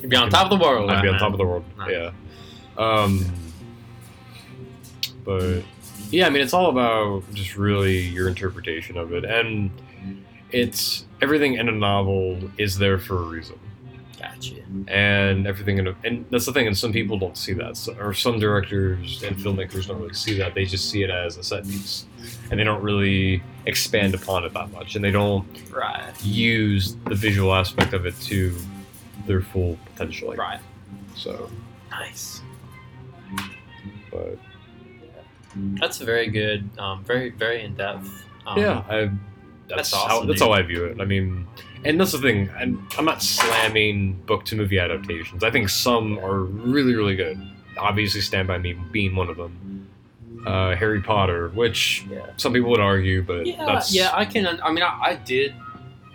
You'd be on top of the world. I'd be right on top of the world. No. Yeah. Um, but yeah, I mean, it's all about just really your interpretation of it, and it's everything in a novel is there for a reason, Gotcha. and everything in a, and that's the thing, and some people don't see that, so, or some directors and filmmakers don't really see that. They just see it as a set piece, and they don't really expand upon it that much, and they don't Right. use the visual aspect of it to their full potential. like, Right. So, Nice. but. That's a very good, um, very very in depth. Um, yeah, I, that's that's how, that's how I view it. I mean, and that's the thing. I'm, I'm not slamming book to movie adaptations. I think some are really, really good. Obviously, Stand by Me being one of them. Uh, Harry Potter, which Yeah. some people would argue, but Yeah. that's Yeah. I can. I mean, I, I did.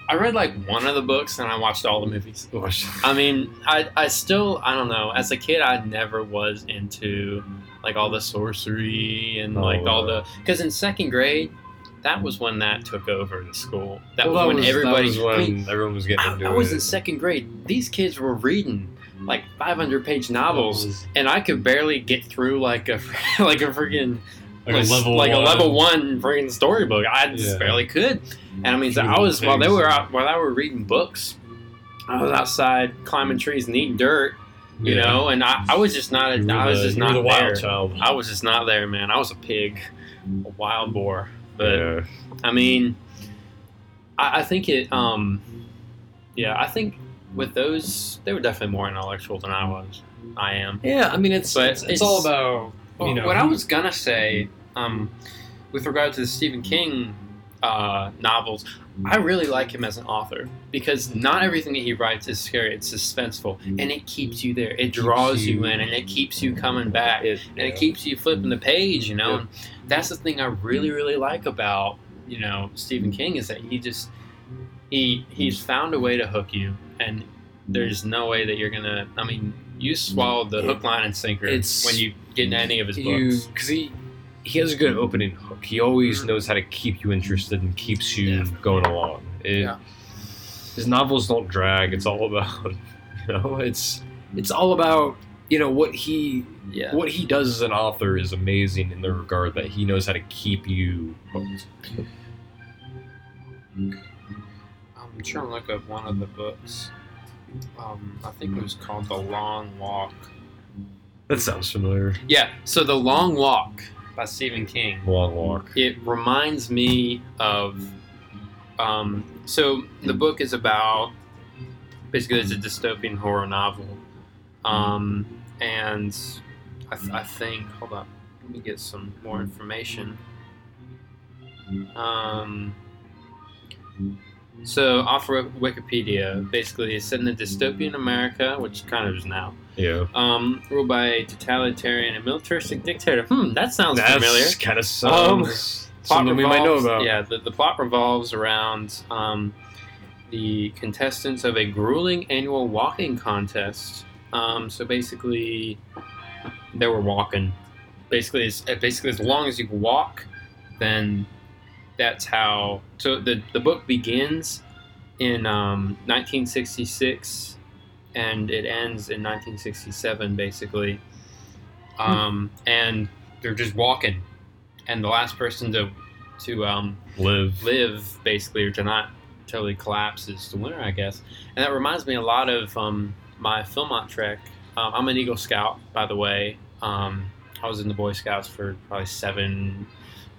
I read like one of the books and I watched all the movies. *laughs* I mean, I, I still, I don't know. As a kid, I never was into like all the sorcery and Oh, like all the. Because in second grade, that was when that took over the school. That Well, was when everybody. That was when I, mean, everyone was getting I, into I was it. in second grade. These kids were reading like 500 page novels, and I could barely get through like a *laughs* like a freaking like like, a level like one. a level one freaking storybook. I just Yeah. barely could. And I mean, so I was while they were out while I were reading books, I was outside climbing trees and eating dirt, you Yeah. know. And I, I was just not. Were I was the- just not the there. wild child. I was just not there, man. I was a pig, a wild boar. But yeah. I mean, I, I think it. Um, yeah, I think with those, they were definitely more intellectual than I was. I am. yeah, I mean, it's But it's, it's all about you know what I was gonna say, um, with regard to the Stephen King uh, novels, I really like him as an author because not everything that he writes is scary. It's suspenseful, and it keeps you there. It draws you in, and it keeps you coming back, it, and it keeps you flipping the page. You know, Yeah. and that's the thing I really, really like about you know Stephen King is that he just he he's found a way to hook you, and there's no way that you're gonna. I mean, you swallowed the hook, line, and sinker It's- when you get into any of his books. because he he has a good opening hook. He always knows how to keep you interested and keeps you Yeah. going along. It, Yeah. His novels don't drag. It's all about *laughs* you know. It's it's all about you know what he Yeah. what he does as an author is amazing in the regard that he knows how to keep you hooked. Mm-hmm. I'm trying to look up one of the books. Um, I think it was called The Long Walk. That sounds familiar. Yeah, so The Long Walk by Stephen King. Long walk. It reminds me of. Um, so the book is about basically it's a dystopian horror novel, um, and I, th- I think hold on, let me get some more information. Um, so off of Wikipedia, basically it's set in a dystopian America, which kind of is now, Yeah. um, ruled by a totalitarian and militaristic dictator. Hmm, that sounds familiar. That's kind of Um, sounds *laughs* plot something we might know revolves- about. Yeah, the, the plot revolves around um, the contestants of a grueling annual walking contest. Um, so basically, they were walking. Basically, it's, basically as long as you can walk, then that's how. So the the book begins in um, 1966, and it ends in 1967, basically. Um, and they're just walking and the last person to to um, Live. live basically or to not totally collapse is the winner, I guess. And that reminds me a lot of um, my Philmont trek. Um, I'm an Eagle Scout, by the way. Um, I was in the Boy Scouts for probably seven,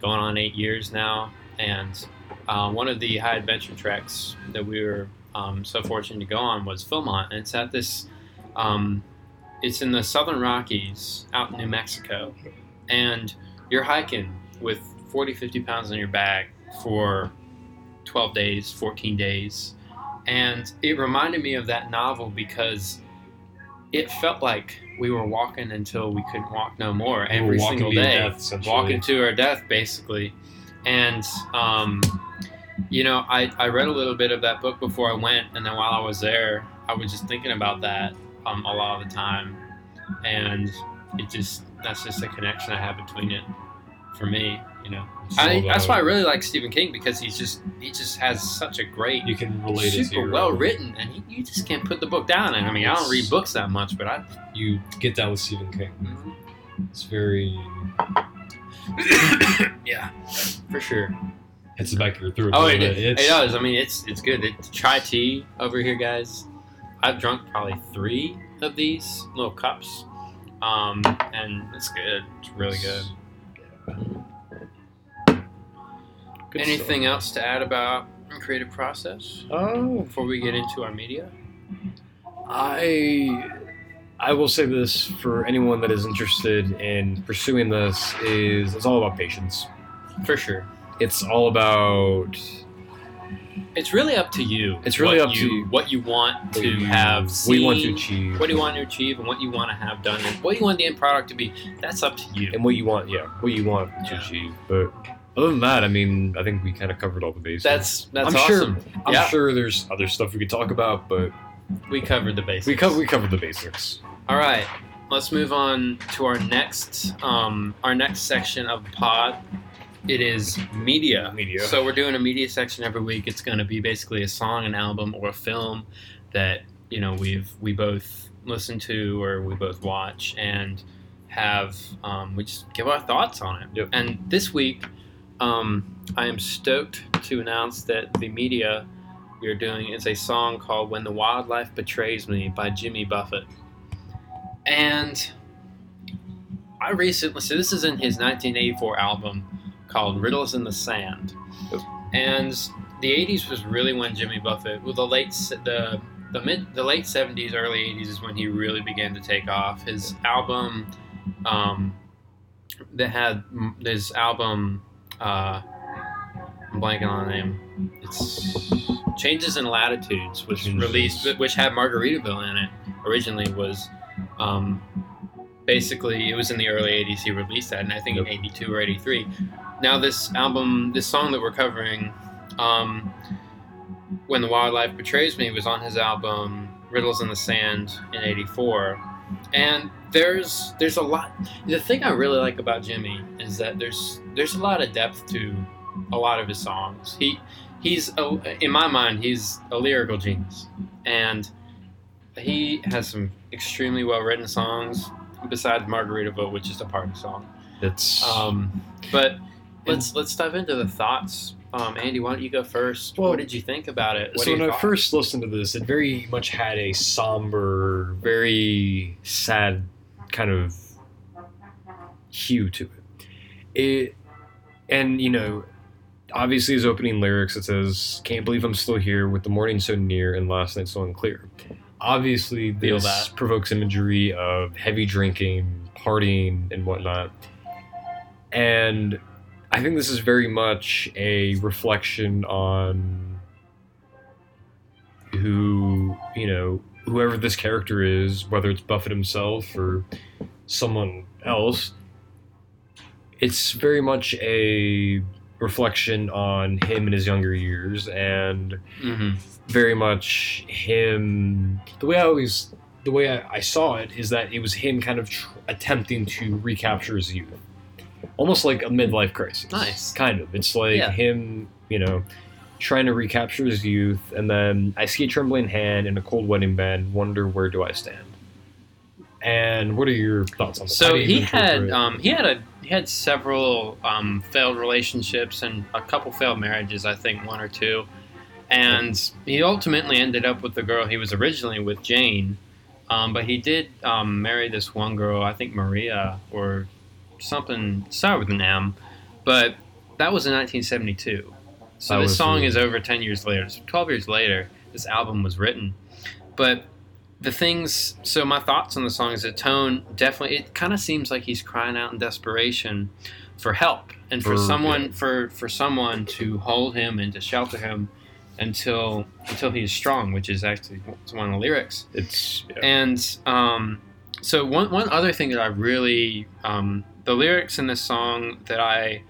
going on eight years now. And uh, one of the high adventure treks that we were um, so fortunate to go on was Philmont, and it's at this. Um, it's in the Southern Rockies, out in New Mexico, and you're hiking with 40, 50 pounds in your bag for 12 days, 14 days. And it reminded me of that novel because it felt like we were walking until we couldn't walk no more We every walking single to day. death, walking to our death, basically. And, um, you know, I, I read a little bit of that book before I went. And then while I was there, I was just thinking about that um, a lot of the time. And it just, that's just a connection I have between it for me, you know. I, that's why I really like Stephen King because he's just he just has such a great, you can relate to super well written, and he, you just can't put the book down. And I mean, I don't read books that much, but I. You get that with Stephen King. Mm-hmm. It's very *coughs* yeah, for sure. It's the back of your throat. Oh, a it, little it, bit. it does. I mean, it's it's good. It's chai tea over here, guys. I've drunk probably three of these little cups, um, and it's good. It's really good. Good Anything stuff. else to add about the creative process Oh, before we get into our media? I I will say this for anyone that is interested in pursuing this is it's all about patience. For sure. It's all about It's really up to you. It's really up you, to- what you want to you- have. what you want to achieve. What you want to achieve, and what you want to have done, and what you want the end product to be. That's up to you. and what you want, yeah, what you want to Yeah. achieve. But other than that, I mean, I think we kind of covered all the bases. That's that's I'm awesome. sure. I'm Yeah. sure there's other stuff we could talk about, but We covered the basics. we co- we covered the basics. All right, let's move on to our next um, our next section of the pod. It is media. Media. So we're doing a media section every week. It's going to be basically a song, an album, or a film that you know we've we both listen to or we both watch and have um, we just give our thoughts on it. Yep. And this week, um, I am stoked to announce that the media we are doing is a song called "When the Wildlife Betrays Me" by Jimmy Buffett. And I recently, so this is in his 1984 album called Riddles in the Sand. And the 80s was really when Jimmy Buffett, well, the late, the the mid, the late 70s, early 80s is when he really began to take off. His album, um, that had his album, uh, I'm blanking on the name. It's Changes in Latitudes, which Changes. released, which had Margaritaville in it. Originally was, um, basically it was in the early 80s. He released that, and I think in Yep. 82 or 83. Now this album, this song that we're covering, um, when the wildlife betrays me, was on his album Riddles in the Sand in '84, and there's there's a lot. The thing I really like about Jimmy is that there's there's a lot of depth to a lot of his songs. He he's a, in my mind he's a lyrical genius, and he has some extremely well written songs. Besides Margaritaville, which is a party song. It's Um, but let's let's dive into the thoughts Um, Andy, why don't you go first? Well, what did you think about it? What so when I first listened to this, it very much had a somber, very sad kind of hue to it. It and you know, obviously his opening lyrics it says, "Can't believe I'm still here with the morning so near and last night so unclear." Obviously, this provokes imagery of heavy drinking, partying, and whatnot. And I think this is very much a reflection on who, you know, whoever this character is, whether it's Buffett himself or someone else. It's very much a reflection on him in his younger years and Mhm. very much him. The way I always, the way I, I saw it is that it was him kind of tr- attempting to recapture his youth, almost like a midlife crisis. Nice. kind of. It's like Yeah. him, you know, trying to recapture his youth, and then I see a trembling hand in a cold wedding band. Wonder where do I stand? And what are your thoughts on that? So he had um, he had a he had several um, failed relationships and a couple failed marriages, I think one or two, and he ultimately ended up with the girl he was originally with, Jane. Um, but he did um, marry this one girl, I think Maria or something, started with an M, but that was in 1972. So this song is over 10 years later. So 12 years later, this album was written. But the things so my thoughts on the song is the tone definitely it kind of seems like he's crying out in desperation for help and for, someone yeah. for for someone to hold him and to shelter him until until he is strong which is actually one of the lyrics it's yeah. and um, so one one other thing that I really um, the lyrics in this song that I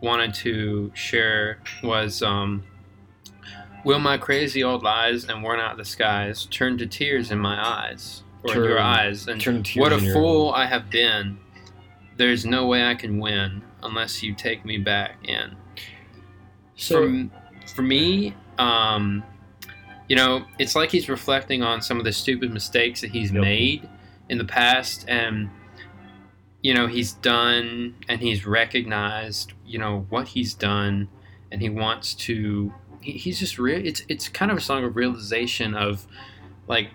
wanted to share was um, Will my crazy old lies and worn out disguise turn to tears in my eyes or in your eyes and turn to tears what a fool I have been there's no way I can win unless you take me back in So for, for me, um, you know, it's like he's reflecting on some of the stupid mistakes that he's Yep. made in the past, and you know, he's done and he's recognized, you know, what he's done, and he wants to. He, he's just real. It's it's kind of a song of realization of, like,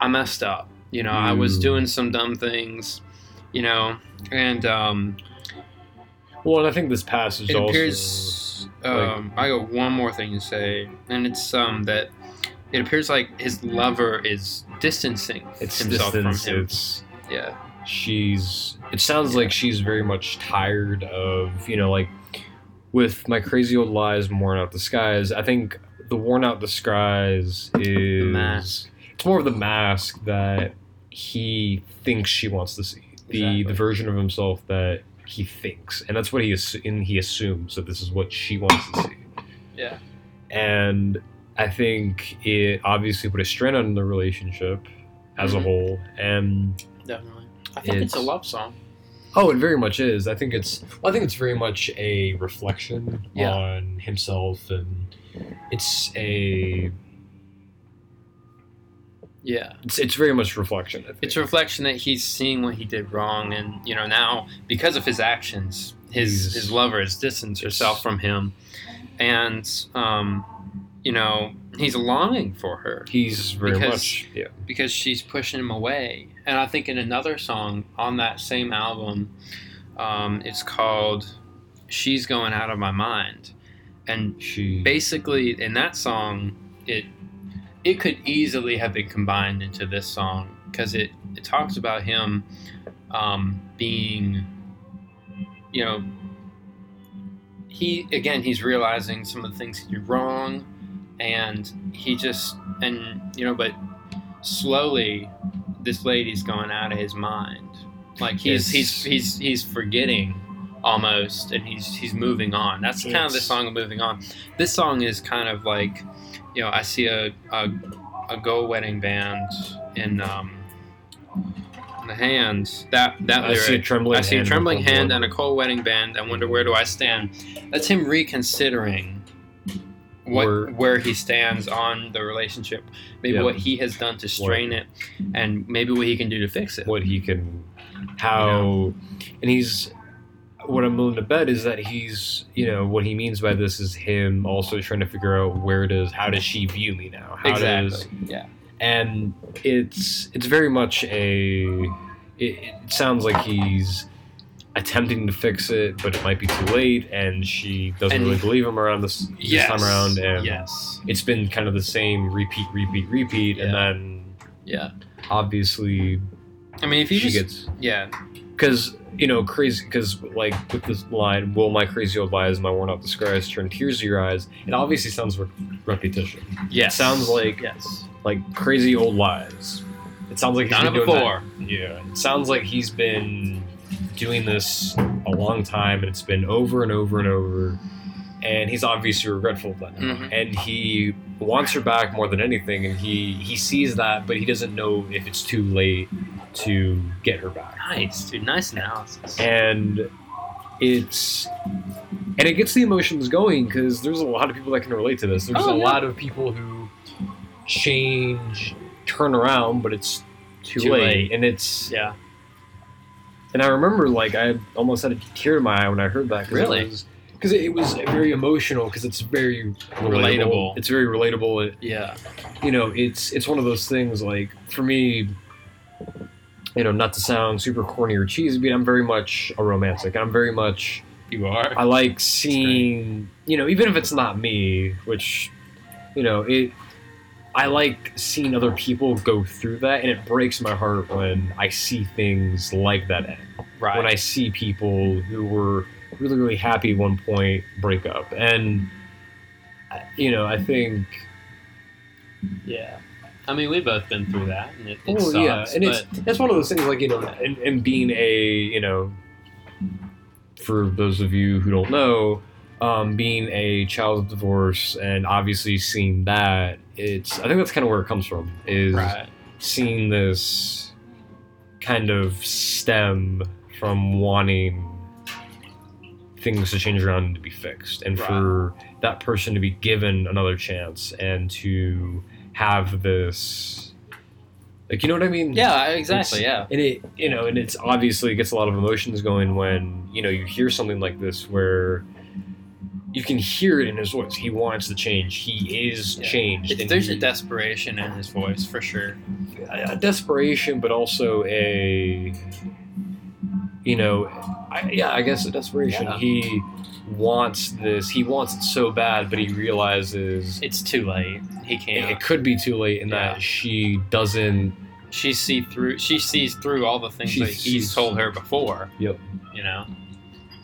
I messed up. You know, I was doing some dumb things, you know, and um, well, and I think this passage it also appears like- um, i got one more thing to say and it's um, that it appears like his lover is distancing it's himself distance. from him It's yeah she's it sounds like she's very much tired of you know like with my crazy old lies and worn out disguise i think the worn out disguise is mask. it's more of the mask that he thinks she wants to see. The Exactly. the version of himself that he thinks. And that's what he assu- and he assumes that this is what she wants to see. Yeah. And i think it obviously put a strain on the relationship as a Mhm. whole. And definitely. I think it's, a love song Oh, it very much is. I think it's. Well, I think it's very much a reflection Yeah. on himself, and it's a. yeah It's, it's very much reflection. It's a reflection that he's seeing what he did wrong and you know now because of his actions his He's- his lover has distanced herself from him and um, you know he's longing for her He's very because- much. Yeah. because she's pushing him away. And I think in another song on that same album, um, it's called "She's Going Out of My Mind," and She. basically in that song, it it could easily have been combined into this song because it it talks about him um, being, you know, he again he's realizing some of the things he did wrong, and he just and you know but slowly this lady's going out of his mind like he's he's he's he's forgetting almost and he's he's moving on that's kind of the song of moving on this song is kind of like you know i see a a, a go wedding band in um in the hands that that I see a lyric trembling. I see a trembling hand and a cold wedding band. I wonder where do I stand. That's him reconsidering what Where- where he stands on the relationship. Maybe Yeah. what he has done to strain it, and maybe what he can do to fix it. what he can, how, and he's what I'm willing to bet is that he's, you know, what he means by this is him also trying to figure out where does, how does she view me now? How exactly. does, yeah. and it's it's very much a. It, it sounds like he's attempting to fix it, but it might be too late, and she doesn't And- really believe him around this, this time around, and yes. it's been kind of the same repeat, repeat, repeat, and then Yeah. obviously I mean, if you she just gets yeah, because you know crazy because like with this line will my crazy old lies my worn out disguise turn tears to your eyes it obviously sounds like repetition yes, sounds like- yes. like crazy old lies it sounds like he's Done been it before. that- yeah it sounds like he's been doing this a long time and it's been over and over and over and he's obviously regretful of that Mhm. and he wants her back more than anything and he he sees that but he doesn't know if it's too late to get her back Nice, dude. Nice analysis. and it's and it gets the emotions going because there's a lot of people that can relate to this. There's Oh, a yeah. lot of people who change, turn around, but it's too, Too late. late. and it's yeah. And I remember like I almost had a tear in my eye when I heard that. Really? Because it, was very emotional because it's very relatable. Relatable. It's very relatable. It, Yeah. you know, it's it's one of those things like for me, you know, not to sound super corny or cheesy, but I'm very much a romantic. I'm very much You are. I like seeing, you know, even if it's not me, which, you know, it. I like seeing other people go through that, and it breaks my heart when I see things like that end. right. When I see people who were really, really happy at one point break up, and you know, I think yeah. I mean, we've both been through that, and it, it Oh sucks. yeah, and it's that's one of those things like you know, and, and being a you know, for those of you who don't know, um, being a child of divorce and obviously seeing that, it's I think that's kind of where it comes from is right. seeing this kind of stem from wanting things to change around and to be fixed, and Right. for that person to be given another chance and to have this like you know what I mean? Yeah. Exactly. Yeah. And it you know, and it's obviously gets a lot of emotions going when, you know, you hear something like this where you can hear it in his voice. He wants to change. He is Yeah. changed. It, there's he- a desperation in his voice for sure. a desperation, but also a, you know, I, yeah, I guess a desperation. Yeah. He wants this. He wants it so bad, but he realizes It's too late. He can't. it could be too late, in Yeah. that she doesn't. she see through. She sees through all the things that he's told her before. Yep. You know,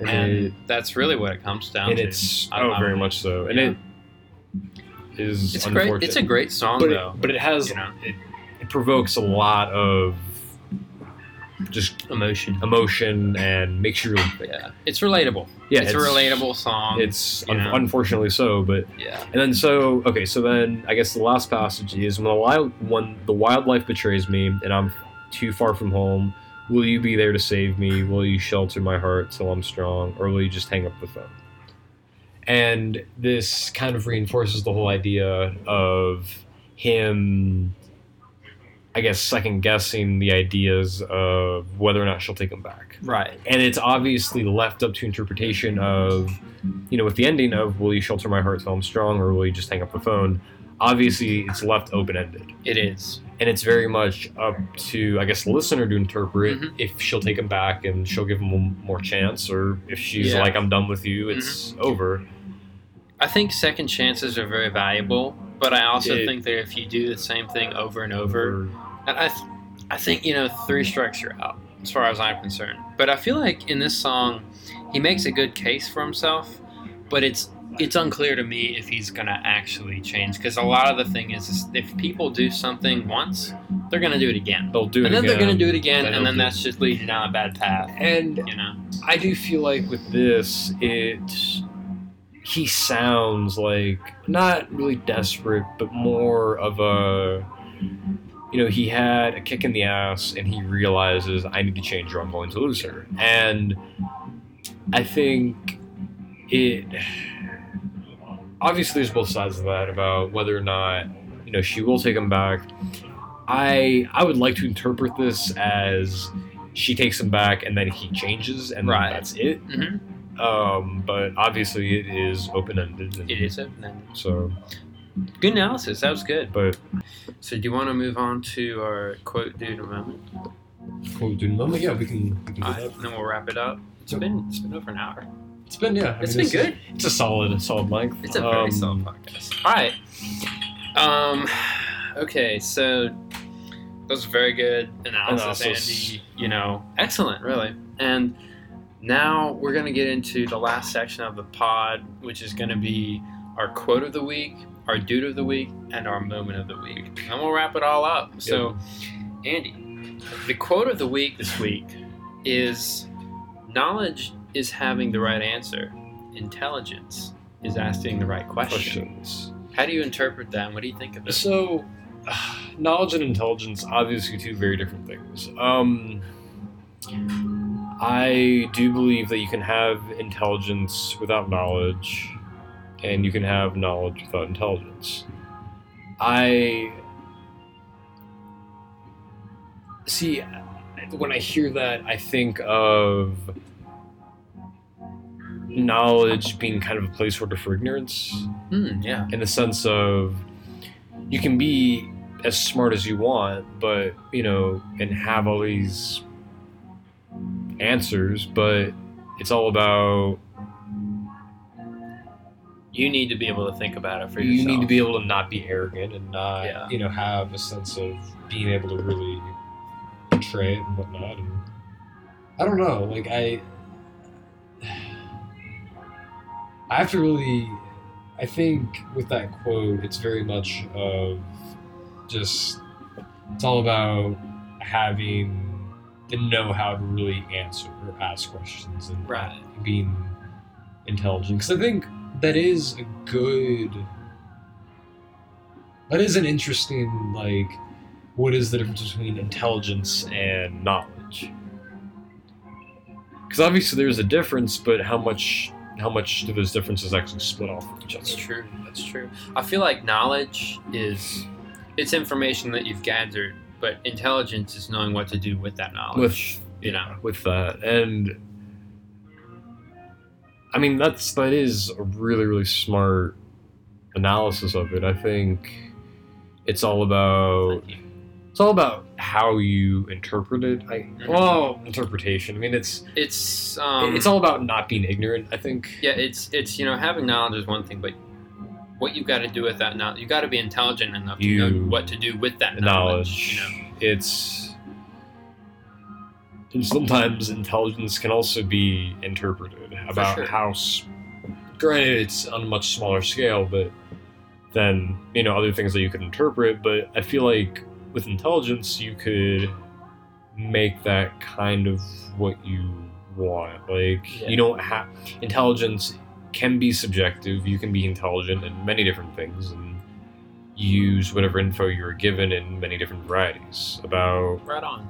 And, that's really what it comes down and to. it's I- oh, I- very much so, and yeah. it is It's a great. It's a great song but though. it, but it has you know. it, it provokes a lot of just Emotion. emotion and makes you. Yeah. It's relatable. Yeah, it's, a relatable song. It's un- unfortunately so, but yeah. and then so okay, so then I guess the last passage is when the wild when the wildlife betrays me and I'm too far from home. Will you be there to save me? Will you shelter my heart till I'm strong, or will you just hang up the phone? And this kind of reinforces the whole idea of him, I guess, second guessing the ideas of whether or not she'll take him back Right. and it's obviously left up to interpretation of you know with the ending of will you shelter my heart till i'm strong or will you just hang up the phone obviously it's left open-ended It is. and it's very much up to i guess the listener to interpret Mhm. if she'll take him back and she'll give him more chance or if she's Yeah. Mm-hmm. like i'm done with you it's over I think second chances are very valuable, but I also It- think that if you do the same thing over and over, and I, th- I think you know three strikes you're out as far as I'm concerned. But I feel like in this song, he makes a good case for himself, but it's it's unclear to me if he's gonna actually change because a lot of the thing is, is if people do something once, they're gonna do it again, they'll do it again. and then they're gonna do it again, and then that's just leading down a bad path. and You know, I do feel like with this, it he sounds like not really desperate, but more of a you know he had a kick in the ass and he realizes I need to change or I'm going to lose her, and I think it obviously there's both sides of that about whether or not you know she will take him back. I I would like to interpret this as she takes him back and then he changes and Right. that's it. hmm Um, but obviously it is open ended. It is open ended. So, Good analysis. That was good. but So, do you want to move on to our quote, dude, or moment? cool, dude. No, yeah, we can. We can All right, and then we'll wrap it up. It's been it's been over an hour. It's been yeah. I It's mean, been good. It's a solid, solid length. It's a very Um, solid podcast. All right. Um. Okay. So that was very good analysis, Analysis. Andy. You know, excellent, really. And now we're gonna get into the last section of the pod, which is gonna be our quote of the week, our dude of the week, and our moment of the week. And we'll wrap it all up. So, Andy, the quote of the week this week is knowledge is having the right answer. Intelligence is asking the right question. questions. How do you interpret that? and What do you think of it? So, *sighs* knowledge and intelligence, obviously, two very different things. Um, I do believe that you can have intelligence without knowledge, and you can have knowledge without intelligence. I see when I hear that, I think of knowledge being kind of a placeholder for ignorance Hmm, yeah. in the sense of you can be as smart as you want, but you know, and have all these answers, but it's all about You need to be able to think about it for you yourself. You need to be able to not be arrogant and not Yeah. you know have a sense of being able to really portray it and whatnot. And I don't know, like I, I have to really. I think with that quote, it's very much of just. It's all about having the know-how to really answer or ask questions and Right. being intelligent. Because I think that is a good. That is an interesting like. What is the difference between intelligence and knowledge? Because obviously there's a difference, but how much how much do those differences actually split off from each other? That's true. That's true. I feel like knowledge is it's information that you've gathered, but intelligence is knowing what to do with that knowledge. With you know. with that, and I mean that's that is a really really smart analysis of it. I think it's all about it's all about how you interpret it. I well interpretation. I mean it's It's um, it's all about not being ignorant. I think. yeah. It's it's you know having knowledge is one thing, but what you've got to do with that knowledge, you've got to be intelligent enough to know what to do with that knowledge. knowledge. You know. It's and sometimes intelligence can also be interpreted about sure. how. s- Granted, it's on a much smaller scale, but then you know other things that you could interpret. But I feel like with intelligence, you could make that kind of what you want. Like Yeah. you don't have intelligence can be subjective. You can be intelligent in many different things and use whatever info you're given in many different varieties. About Right on.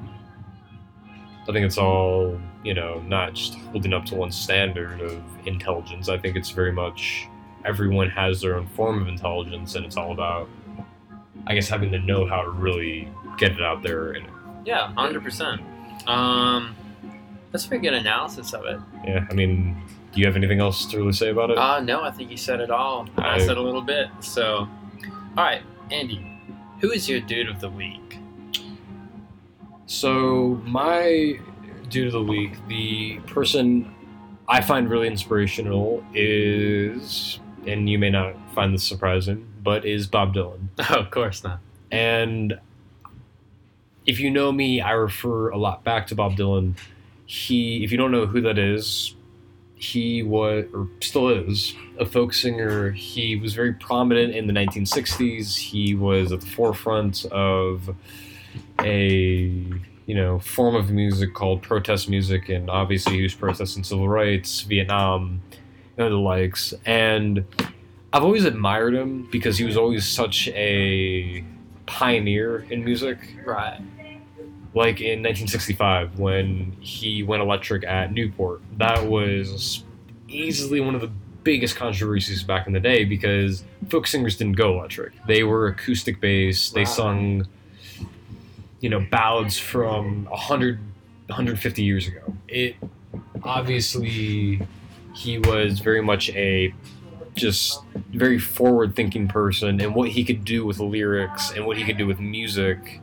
I think it's all you know, not just holding up to one standard of intelligence. I think it's very much everyone has their own form of intelligence, and it's all about, I guess, having to know how to really get it out there. And Yeah, hundred percent. Um, that's a pretty good analysis of it. yeah, I mean, do you have anything else to really say about it? Uh, no, I think you said it all. I, I- said a little bit. So, all right, Andy, who is your dude of the week? So my dude of the week, the person I find really inspirational is, and you may not find this surprising, but is Bob Dylan. Oh, *laughs* of course not. And if you know me, I refer a lot back to Bob Dylan. He, if you don't know who that is, he was, or still is, a folk singer. He was very prominent in the 1960s. He was at the forefront of a, you know, form of music called protest music, and obviously he was protesting civil rights, Vietnam, Uh, likes. And I've always admired him because he was always such a pioneer in music. Right. Like in 1965 when he went electric at Newport. That was easily one of the biggest controversies back in the day because folk singers didn't go electric. They were acoustic based. They Wow. sung, you know, ballads from hundred 150 years ago. It obviously he was very much a just very forward thinking person and what he could do with lyrics and what he could do with music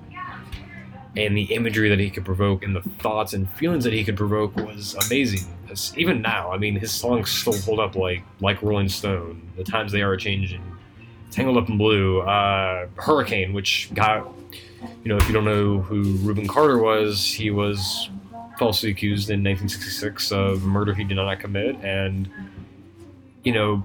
and the imagery that he could provoke and the thoughts and feelings that he could provoke was amazing. Even now, I mean, his songs still hold up like like Rolling Stone. The times they are changing. Tangled Up in Blue, uh, Hurricane, which got you know, if you don't know who Rubin Carter was, he was falsely accused in 1966 of murder he did not commit, and you know,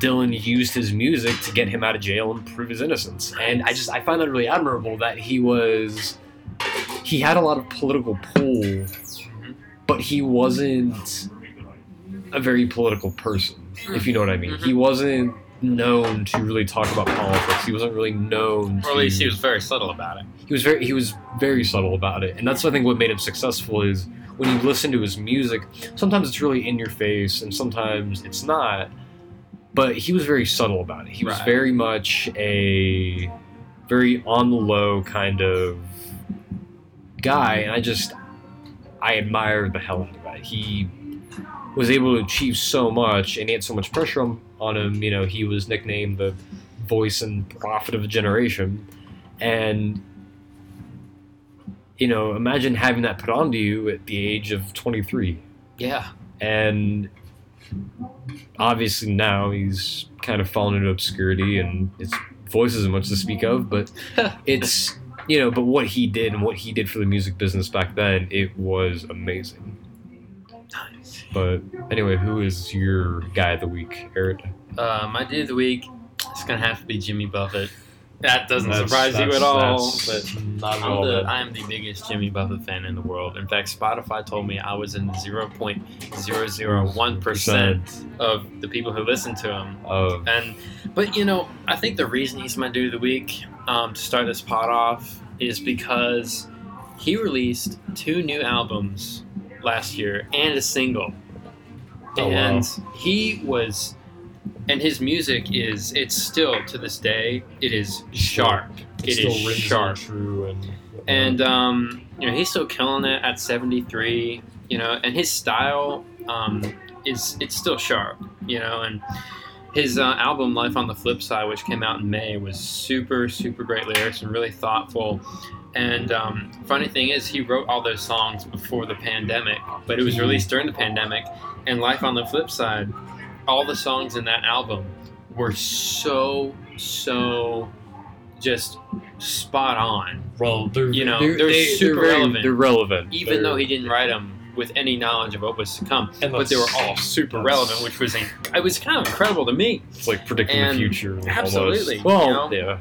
Dylan used his music to get him out of jail and prove his innocence. And I just I find that really admirable that he was he had a lot of political pull, but he wasn't a very political person, if you know what I mean. He wasn't known to really talk about politics. He wasn't really known Or at least he was very subtle about it. He was very he was very subtle about it. And that's I think what made him successful is when you listen to his music sometimes it's really in your face and sometimes it's not but he was very subtle about it. He was Right. very much a very on the low kind of guy and I just I admire the hell out of that. He was able to achieve so much and he had so much pressure on, on him you know he was nicknamed the voice and prophet of a generation. And you know imagine having that put onto you at the age of 23 Yeah. and obviously now he's kind of fallen into obscurity and his voice isn't much to speak of but *laughs* it's you know but what he did and what he did for the music business back then it was amazing Nice. but anyway who is your guy of the week eric Uh, my dude of the week is gonna have to be Jimmy Buffett. That doesn't That's- surprise you at all, but not I'm all the, I am the biggest Jimmy Buffett fan in the world. In fact, Spotify told me I was in 0.001% of the people who listen to him. of And but you know, I think the reason he's my dude of the week um, to start this pot off is because he released two new albums last year and a single, Oh, wow. and he was, and his music is it's still to this day it is sharp. It still is sharp. true and And um, you know he's still killing it at 73. You know, and his style um, is it's still sharp. You know, and his uh, album Life on the Flip Side, which came out in May, was super super great lyrics and really thoughtful. And um, funny thing is, he wrote all those songs before the pandemic, but it was released during the pandemic. And Life on the Flip Side, all the songs in that album were so so just spot on well, they're You know, they're, they're they- super they're relevant. They're relevant, even They're- though he didn't write them with any knowledge of what was to come. But they were all super relevant, which was it was kind of incredible to me. it's like predicting and the future. almost. absolutely, Well, you know? yeah.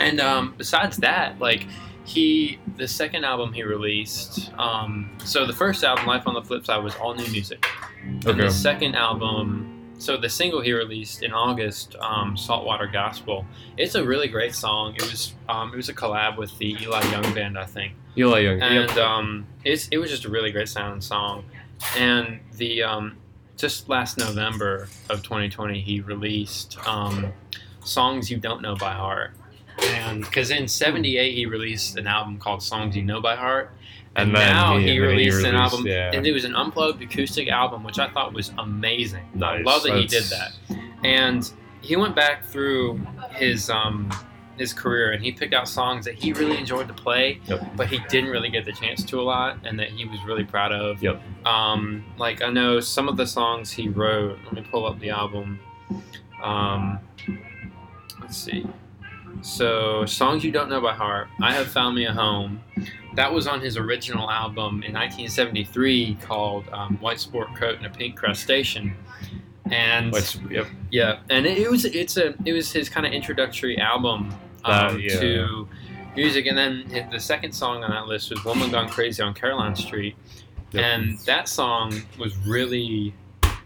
And um, besides that, like he, the second album he released, um, so the first album, Life on the Flip Side, was all new music. And Okay. the second album, so the single he released in August, um, Saltwater Gospel, it's a really great song. It was um, it was a collab with the Eli Young Band, I think. Eli Young. and yep. um, it's it was just a really great sounding song. And the um, just last November of 2020, he released um, songs you don't know by heart. And because in '78 he released an album called Songs You Know by Heart, and, And then now he- he, and then he released an released- album, yeah. and it was an unplugged acoustic album, which I thought was amazing. I Nice. love that he did that. And he went back through his um, his career and he picked out songs that he really enjoyed to play, Yep. but he didn't really get the chance to a lot, and that he was really proud of. Yep. Um, like I know some of the songs he wrote. Let me pull up the album. Um, let's see. So, songs you don't know by heart. I have found me a home. That was on his original album in 1973 called um, "White Sport Coat and a Pink Crustacean." And yep. yeah, and it, it was it's a it was his kind of introductory album um, Uh, yeah. to music, and then the second song on that list was "Woman Gone Crazy on Caroline Street," Yep. and that song was really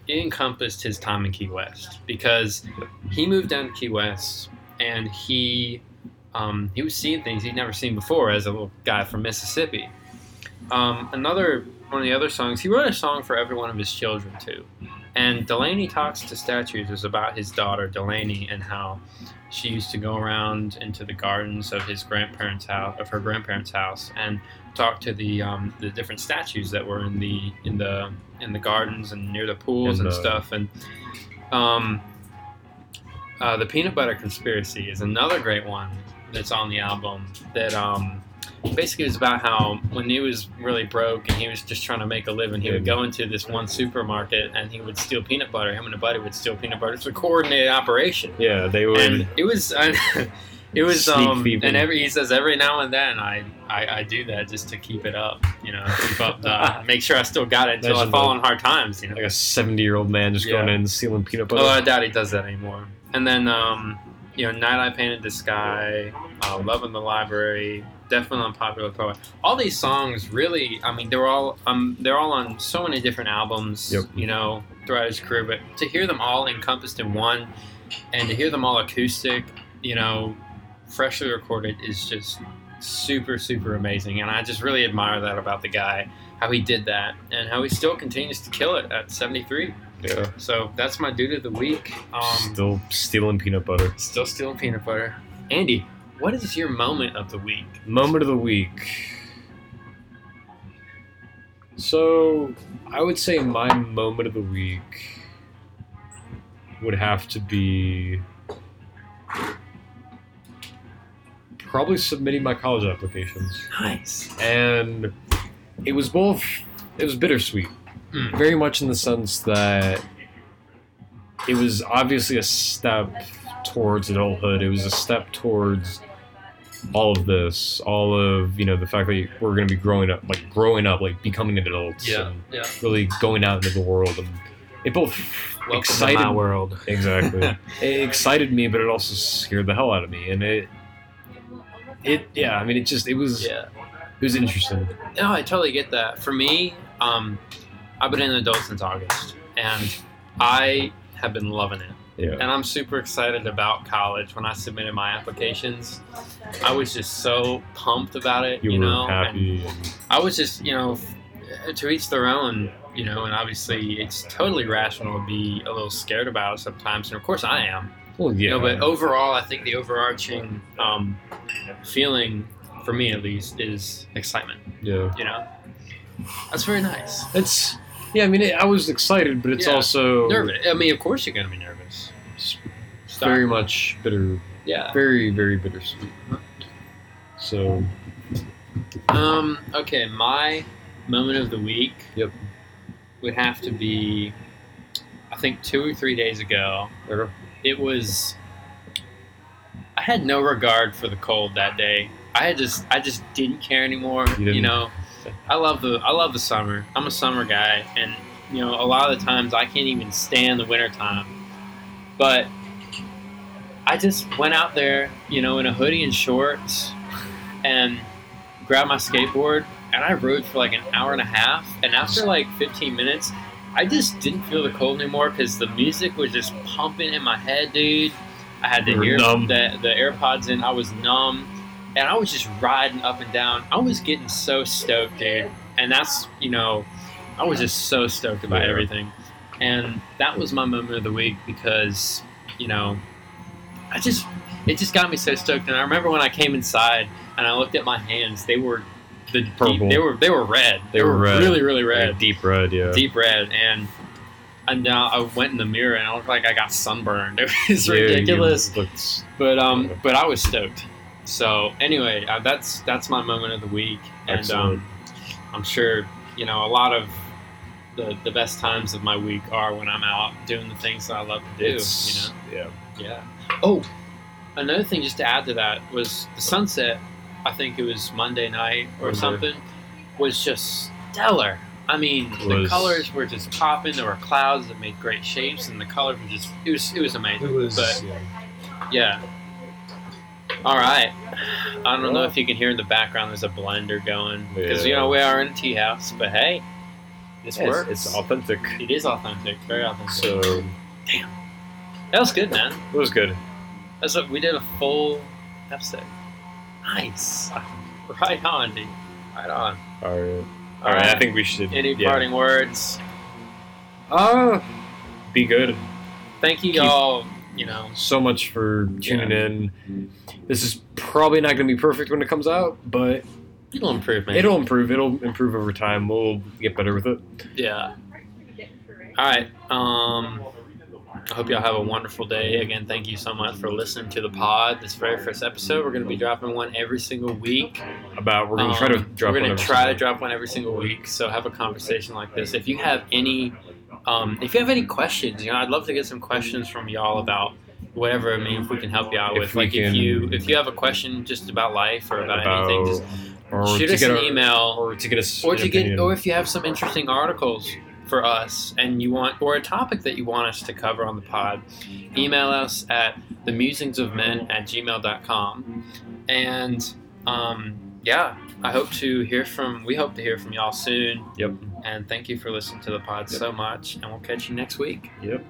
it encompassed his time in Key West because he moved down to Key West and he um, he was seeing things he'd never seen before as a little guy from Mississippi. Um, another one of the other songs, he wrote a song for every one of his children too, And Delaney talks to statues is about his daughter Delaney and how she used to go around into the gardens of his grandparents' house, of her grandparents' house, and talk to the um, the different statues that were in the in the in the gardens and near the pools And, and uh, stuff. And um, uh, the peanut butter conspiracy is another great one that's on the album. That um, basically was about how when he was really broke and he was just trying to make a living, he would go into this one supermarket and he would steal peanut butter. Him and a buddy would steal peanut butter. It's a coordinated operation Yeah, they would. and it was *laughs* it was um and every he says every now and then I, I I do that just to keep it up you know keep up the *laughs* make sure I still got it until I Imagine fall the- on hard times you know like a seventy-year-old man just going in and stealing peanut butter. oh I doubt he does that anymore and then um you know night I painted the sky uh, love in the library definitely unpopular poet all these songs really I mean they're all um they're all on so many different albums Yep. you know throughout his career but to hear them all encompassed in one and to hear them all acoustic you know freshly recorded is just super super amazing. And i just really admire that about the guy how he did that and how he still continues to kill it at 73 yeah, so that's my dude of the week um still stealing peanut butter. still stealing peanut butter andy what is your moment of the week Moment of the week. So, I would say my moment of the week would have to be probably submitting my college applications. nice And it was both, it was bittersweet. Mm. Very much in the sense that it was obviously a step towards adulthood. It was a step towards all of this, all of you know the fact that we're going to be growing up, like growing up, like becoming adults, and yeah really going out into the world. And it both welcome excited my world *laughs* exactly. *laughs* it excited me, but it also scared the hell out of me. And it, it yeah, I mean, it just it was yeah it was interesting. No, I totally get that. For me, um, I've been an adult since August, and I have been loving it. Yeah. And I'm super excited about college. When I submitted my applications, I was just so pumped about it. You, You, know, And happy. And, I was just, you know, to each their own. You know, and obviously it's totally rational to be a little scared about it sometimes, and of course I am. well, yeah. You know, but overall, I think the overarching um, feeling, for me at least, is excitement yeah. you know that's very nice It's yeah. I mean, it, I was excited, but it's Yeah. also nervous i mean of course you're gonna be nervous Stop. very much bitter, yeah very very bittersweet. So um okay my moment of the week Yep. would have to be i think two or three days ago okay. it was i had no regard for the cold that day i had just i just didn't care anymore You you, know i love the i love the summer i'm a summer guy and you know a lot of the times i can't even stand the winter time but i just went out there you know in a hoodie and shorts and grabbed my skateboard and i rode for like an hour and a half and after like 15 minutes I just didn't feel the cold anymore because the music was just pumping in my head, dude. I had the ear, numb. the the AirPods in. I was numb, and I was just riding up and down. I was getting so stoked, dude. And that's you know, I was just so stoked about Yeah. everything, and that was my moment of the week because you know, I just it just got me so stoked. And I remember when I came inside and I looked at my hands; they were the deep, Purple. they were they were red. They were red. really really red Like deep red, yeah. deep red and and now I went in the mirror and I looked like I got sunburned. *laughs* It was Yeah, ridiculous, looked- but um, but I was stoked. So anyway, uh, that's that's my moment of the week, and um, I'm sure you know a lot of the the best times of my week are when I'm out doing the things that I love to do. It's, you know, yeah. yeah. Oh, another thing just to add to that was the sunset. I think it was Monday night or Monday. something. Was just stellar. I mean, the colors were just popping. There were clouds that made great shapes, and the colors were just it was it was amazing. It was. but yeah. yeah. All right. I don't know if you can hear in the background. There's a blender going because you know we are in a tea house, but hey, this Yeah, it's- works. It's authentic. It is authentic, very authentic. So damn, that was good, man. it was good. That's what we did a full episode. Nice. Right on, dude. Right on. All right. All All right. right. I think we should. Any yeah. parting words? Uh, be good. Thank you, Keep- y'all. You know, So much for tuning in. This is probably not going to be perfect when it comes out, but it'll improve, man. it'll improve. It'll improve over time. We'll get better with it. Yeah. All right. Um, I hope y'all have a wonderful day. Again, thank you so much for listening to the pod. This very first episode, we're going to be dropping one every single week. About we're going to try to Um, drop. We're going to try to drop one every single week. So have a conversation like this. If you have any, um, if you have any questions, you know, I'd love to get some questions from y'all about whatever. I mean, if we can help you out If with, like, if you if you have a question just about life or about, about anything, just or shoot us an a- email or to get us or to get opinion. or if you have some interesting articles for us and you want or a topic that you want us to cover on the pod email us at the musings of men at gmail.com and um, yeah i hope to hear from we hope to hear from y'all soon Yep. and thank you for listening to the pod so much and we'll catch you next week Yep.